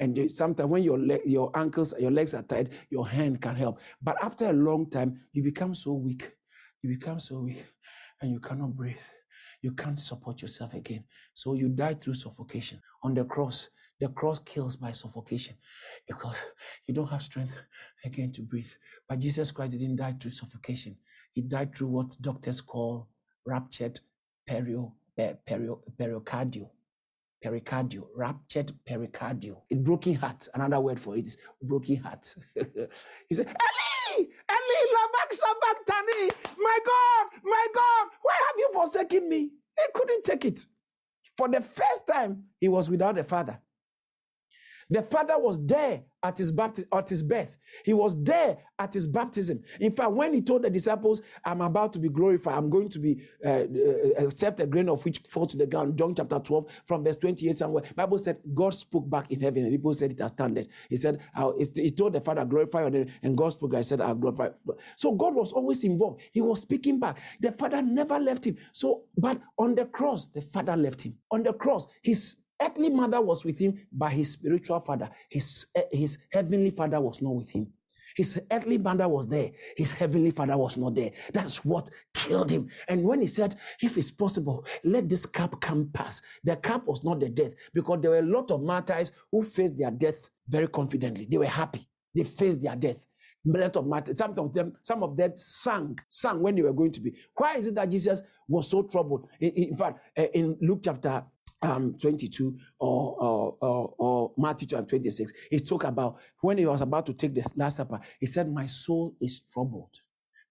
And sometimes when your leg, your ankles, your legs are tied, your hand can help. But after a long time, you become so weak. You become so weak, and you cannot breathe. You can't support yourself again. So you die through suffocation. On the cross, the cross kills by suffocation because you don't have strength again to breathe. But Jesus Christ didn't die through suffocation. He died through what doctors call ruptured perio, perio, pericardial pericardial, ruptured pericardial. It's broken heart. Another word for it is broken heart. he said, Eli, Eli, lama sabachthani. My God, my God, why have you forsaken me? He couldn't take it. For the first time, he was without a father. The father was there at his baptism, at his birth. He was there at his baptism. In fact, when he told the disciples, "I'm about to be glorified. I'm going to be uh, uh, accept a grain of which fall to the ground." John chapter 12, from verse 28 somewhere. Bible said God spoke back in heaven, and people said it has standard. He said, "He told the Father, glorify your name," and God spoke. I said, "I'll glorify." So God was always involved. He was speaking back. The Father never left him. So, but on the cross, the Father left him. On the cross, his earthly mother was with him, but his spiritual father, his, eh, his heavenly father was not with him. His earthly mother was there. His heavenly father was not there. That's what killed him. And when he said, if it's possible, let this cup come pass. The cup was not the death because there were a lot of martyrs who faced their death very confidently. They were happy. They faced their death. A lot of martyrs. Some of them, some of them sang, sang when they were going to be. Why is it that Jesus was so troubled? In, in fact, eh, in Luke chapter um, 22 or, or, or, or Matthew 26, he talked about when he was about to take the Last Supper, he said, My soul is troubled.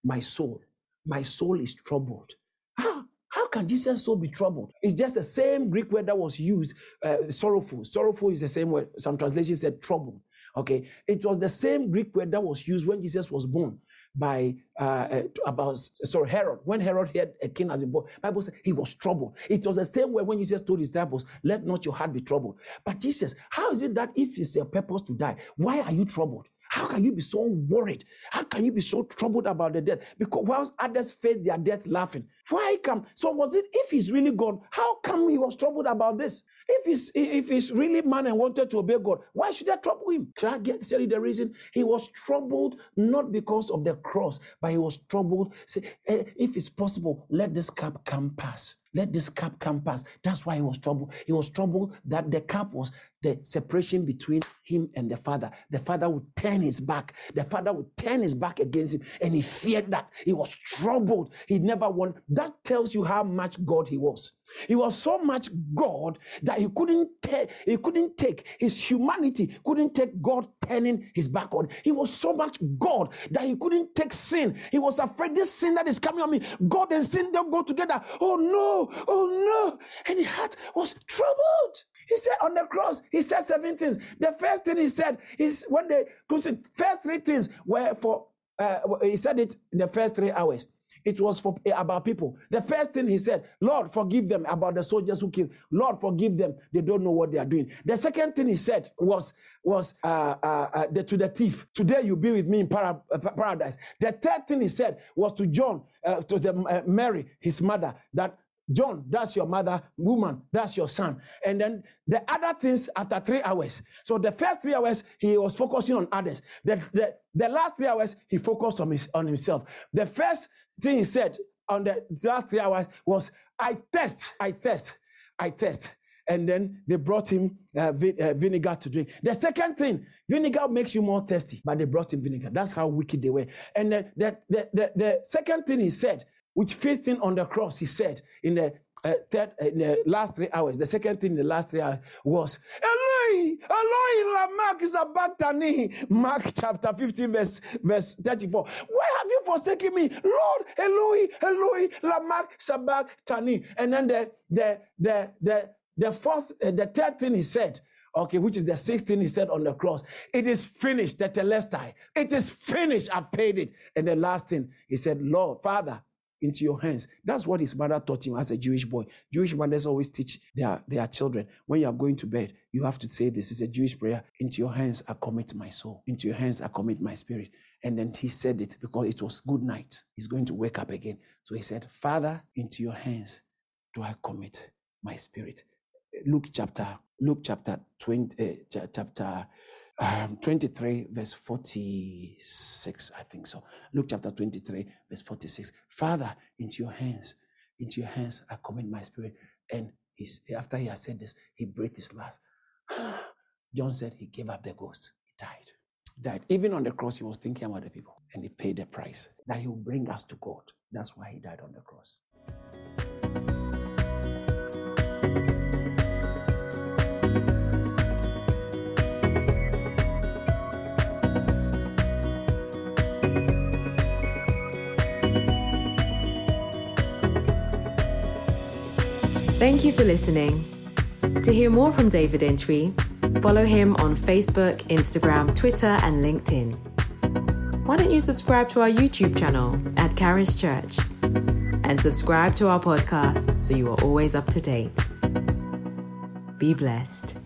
My soul, my soul is troubled. How, how can Jesus' soul be troubled? It's just the same Greek word that was used, uh, sorrowful. Sorrowful is the same word. Some translations said troubled. Okay. It was the same Greek word that was used when Jesus was born by uh, uh about sorry Herod. When Herod heard a king had been born, Bible said he was troubled. It was the same way when Jesus told his disciples, "Let not your heart be troubled." But Jesus, how is it that if it's your purpose to die, why are you troubled? How can you be so worried? How can you be so troubled about the death? Because whilst others face their death laughing, why come? So was it if he's really God? How come he was troubled about this? If he's if he's really man and wanted to obey God, why should I trouble him? Can I get tell you the reason? He was troubled not because of the cross, but he was troubled. Say, eh, if it's possible, let this cup come pass. Let this cup come pass. That's why he was troubled. He was troubled that the cup was the separation between him and the father. The father would turn his back. The father would turn his back against him, and he feared that. He was troubled. He never won. That tells you how much God he was. He was so much God that he couldn't take. He couldn't take his humanity. Couldn't take God turning his back on. He was so much God that he couldn't take sin. He was afraid this sin that is coming on me. God and sin don't go together. Oh no! Oh no! And his heart was troubled. He said on the cross, he said seven things. The first thing he said is when they crucified, first three things were for, uh, he said it in the first three hours. It was for uh, about people. The first thing he said, Lord, forgive them about the soldiers who killed. Lord, forgive them. They don't know what they are doing. The second thing he said was was uh, uh, uh the, to the thief. Today you'll be with me in para, uh, paradise. The third thing he said was to John, uh, to the Mary, his mother, that John, that's your mother. Woman, that's your son. And then the other things after three hours. So the first three hours, he was focusing on others. The, the, the last three hours, he focused on, his, on himself. The first thing he said on the last three hours was, I test, I test, I test. and then they brought him uh, vi- uh, vinegar to drink. The second thing, vinegar makes you more thirsty, but they brought him vinegar. That's how wicked they were. And then the, the, the, the second thing he said, which fifth thing on the cross, he said in the uh, third, in the last three hours, the second thing in the last three hours was, Eloi, Eloi, lama sabachthani. Mark chapter 15, verse, verse 34. Why have you forsaken me? Lord, Eloi, Eloi, lama sabachthani. And then the, the, the, the, the fourth, uh, the third thing he said, okay, which is the sixth thing he said on the cross. It is finished, tetelestai. It is finished, I paid it. And the last thing, he said, Lord, Father, into your hands. That's what his mother taught him as a Jewish boy. Jewish mothers always teach their, their children when you are going to bed, you have to say this is a Jewish prayer. Into your hands I commit my soul. Into your hands I commit my spirit. And then he said it because it was good night. He's going to wake up again. So he said, Father, into your hands do I commit my spirit. Luke chapter, Luke chapter 20, uh, chapter um, 23, verse 46, I think so. Luke chapter 23, verse 46. Father, into your hands, into your hands, I commit my spirit. And he's, after he has said this, he breathed his last. John said he gave up the ghost. He died. Died. Even on the cross, he was thinking about the people and he paid the price that he will bring us to God. That's why he died on the cross. Thank you for listening. To hear more from David Entry, follow him on Facebook, Instagram, Twitter, and LinkedIn. Why don't you subscribe to our YouTube channel at Caris Church and subscribe to our podcast so you are always up to date? Be blessed.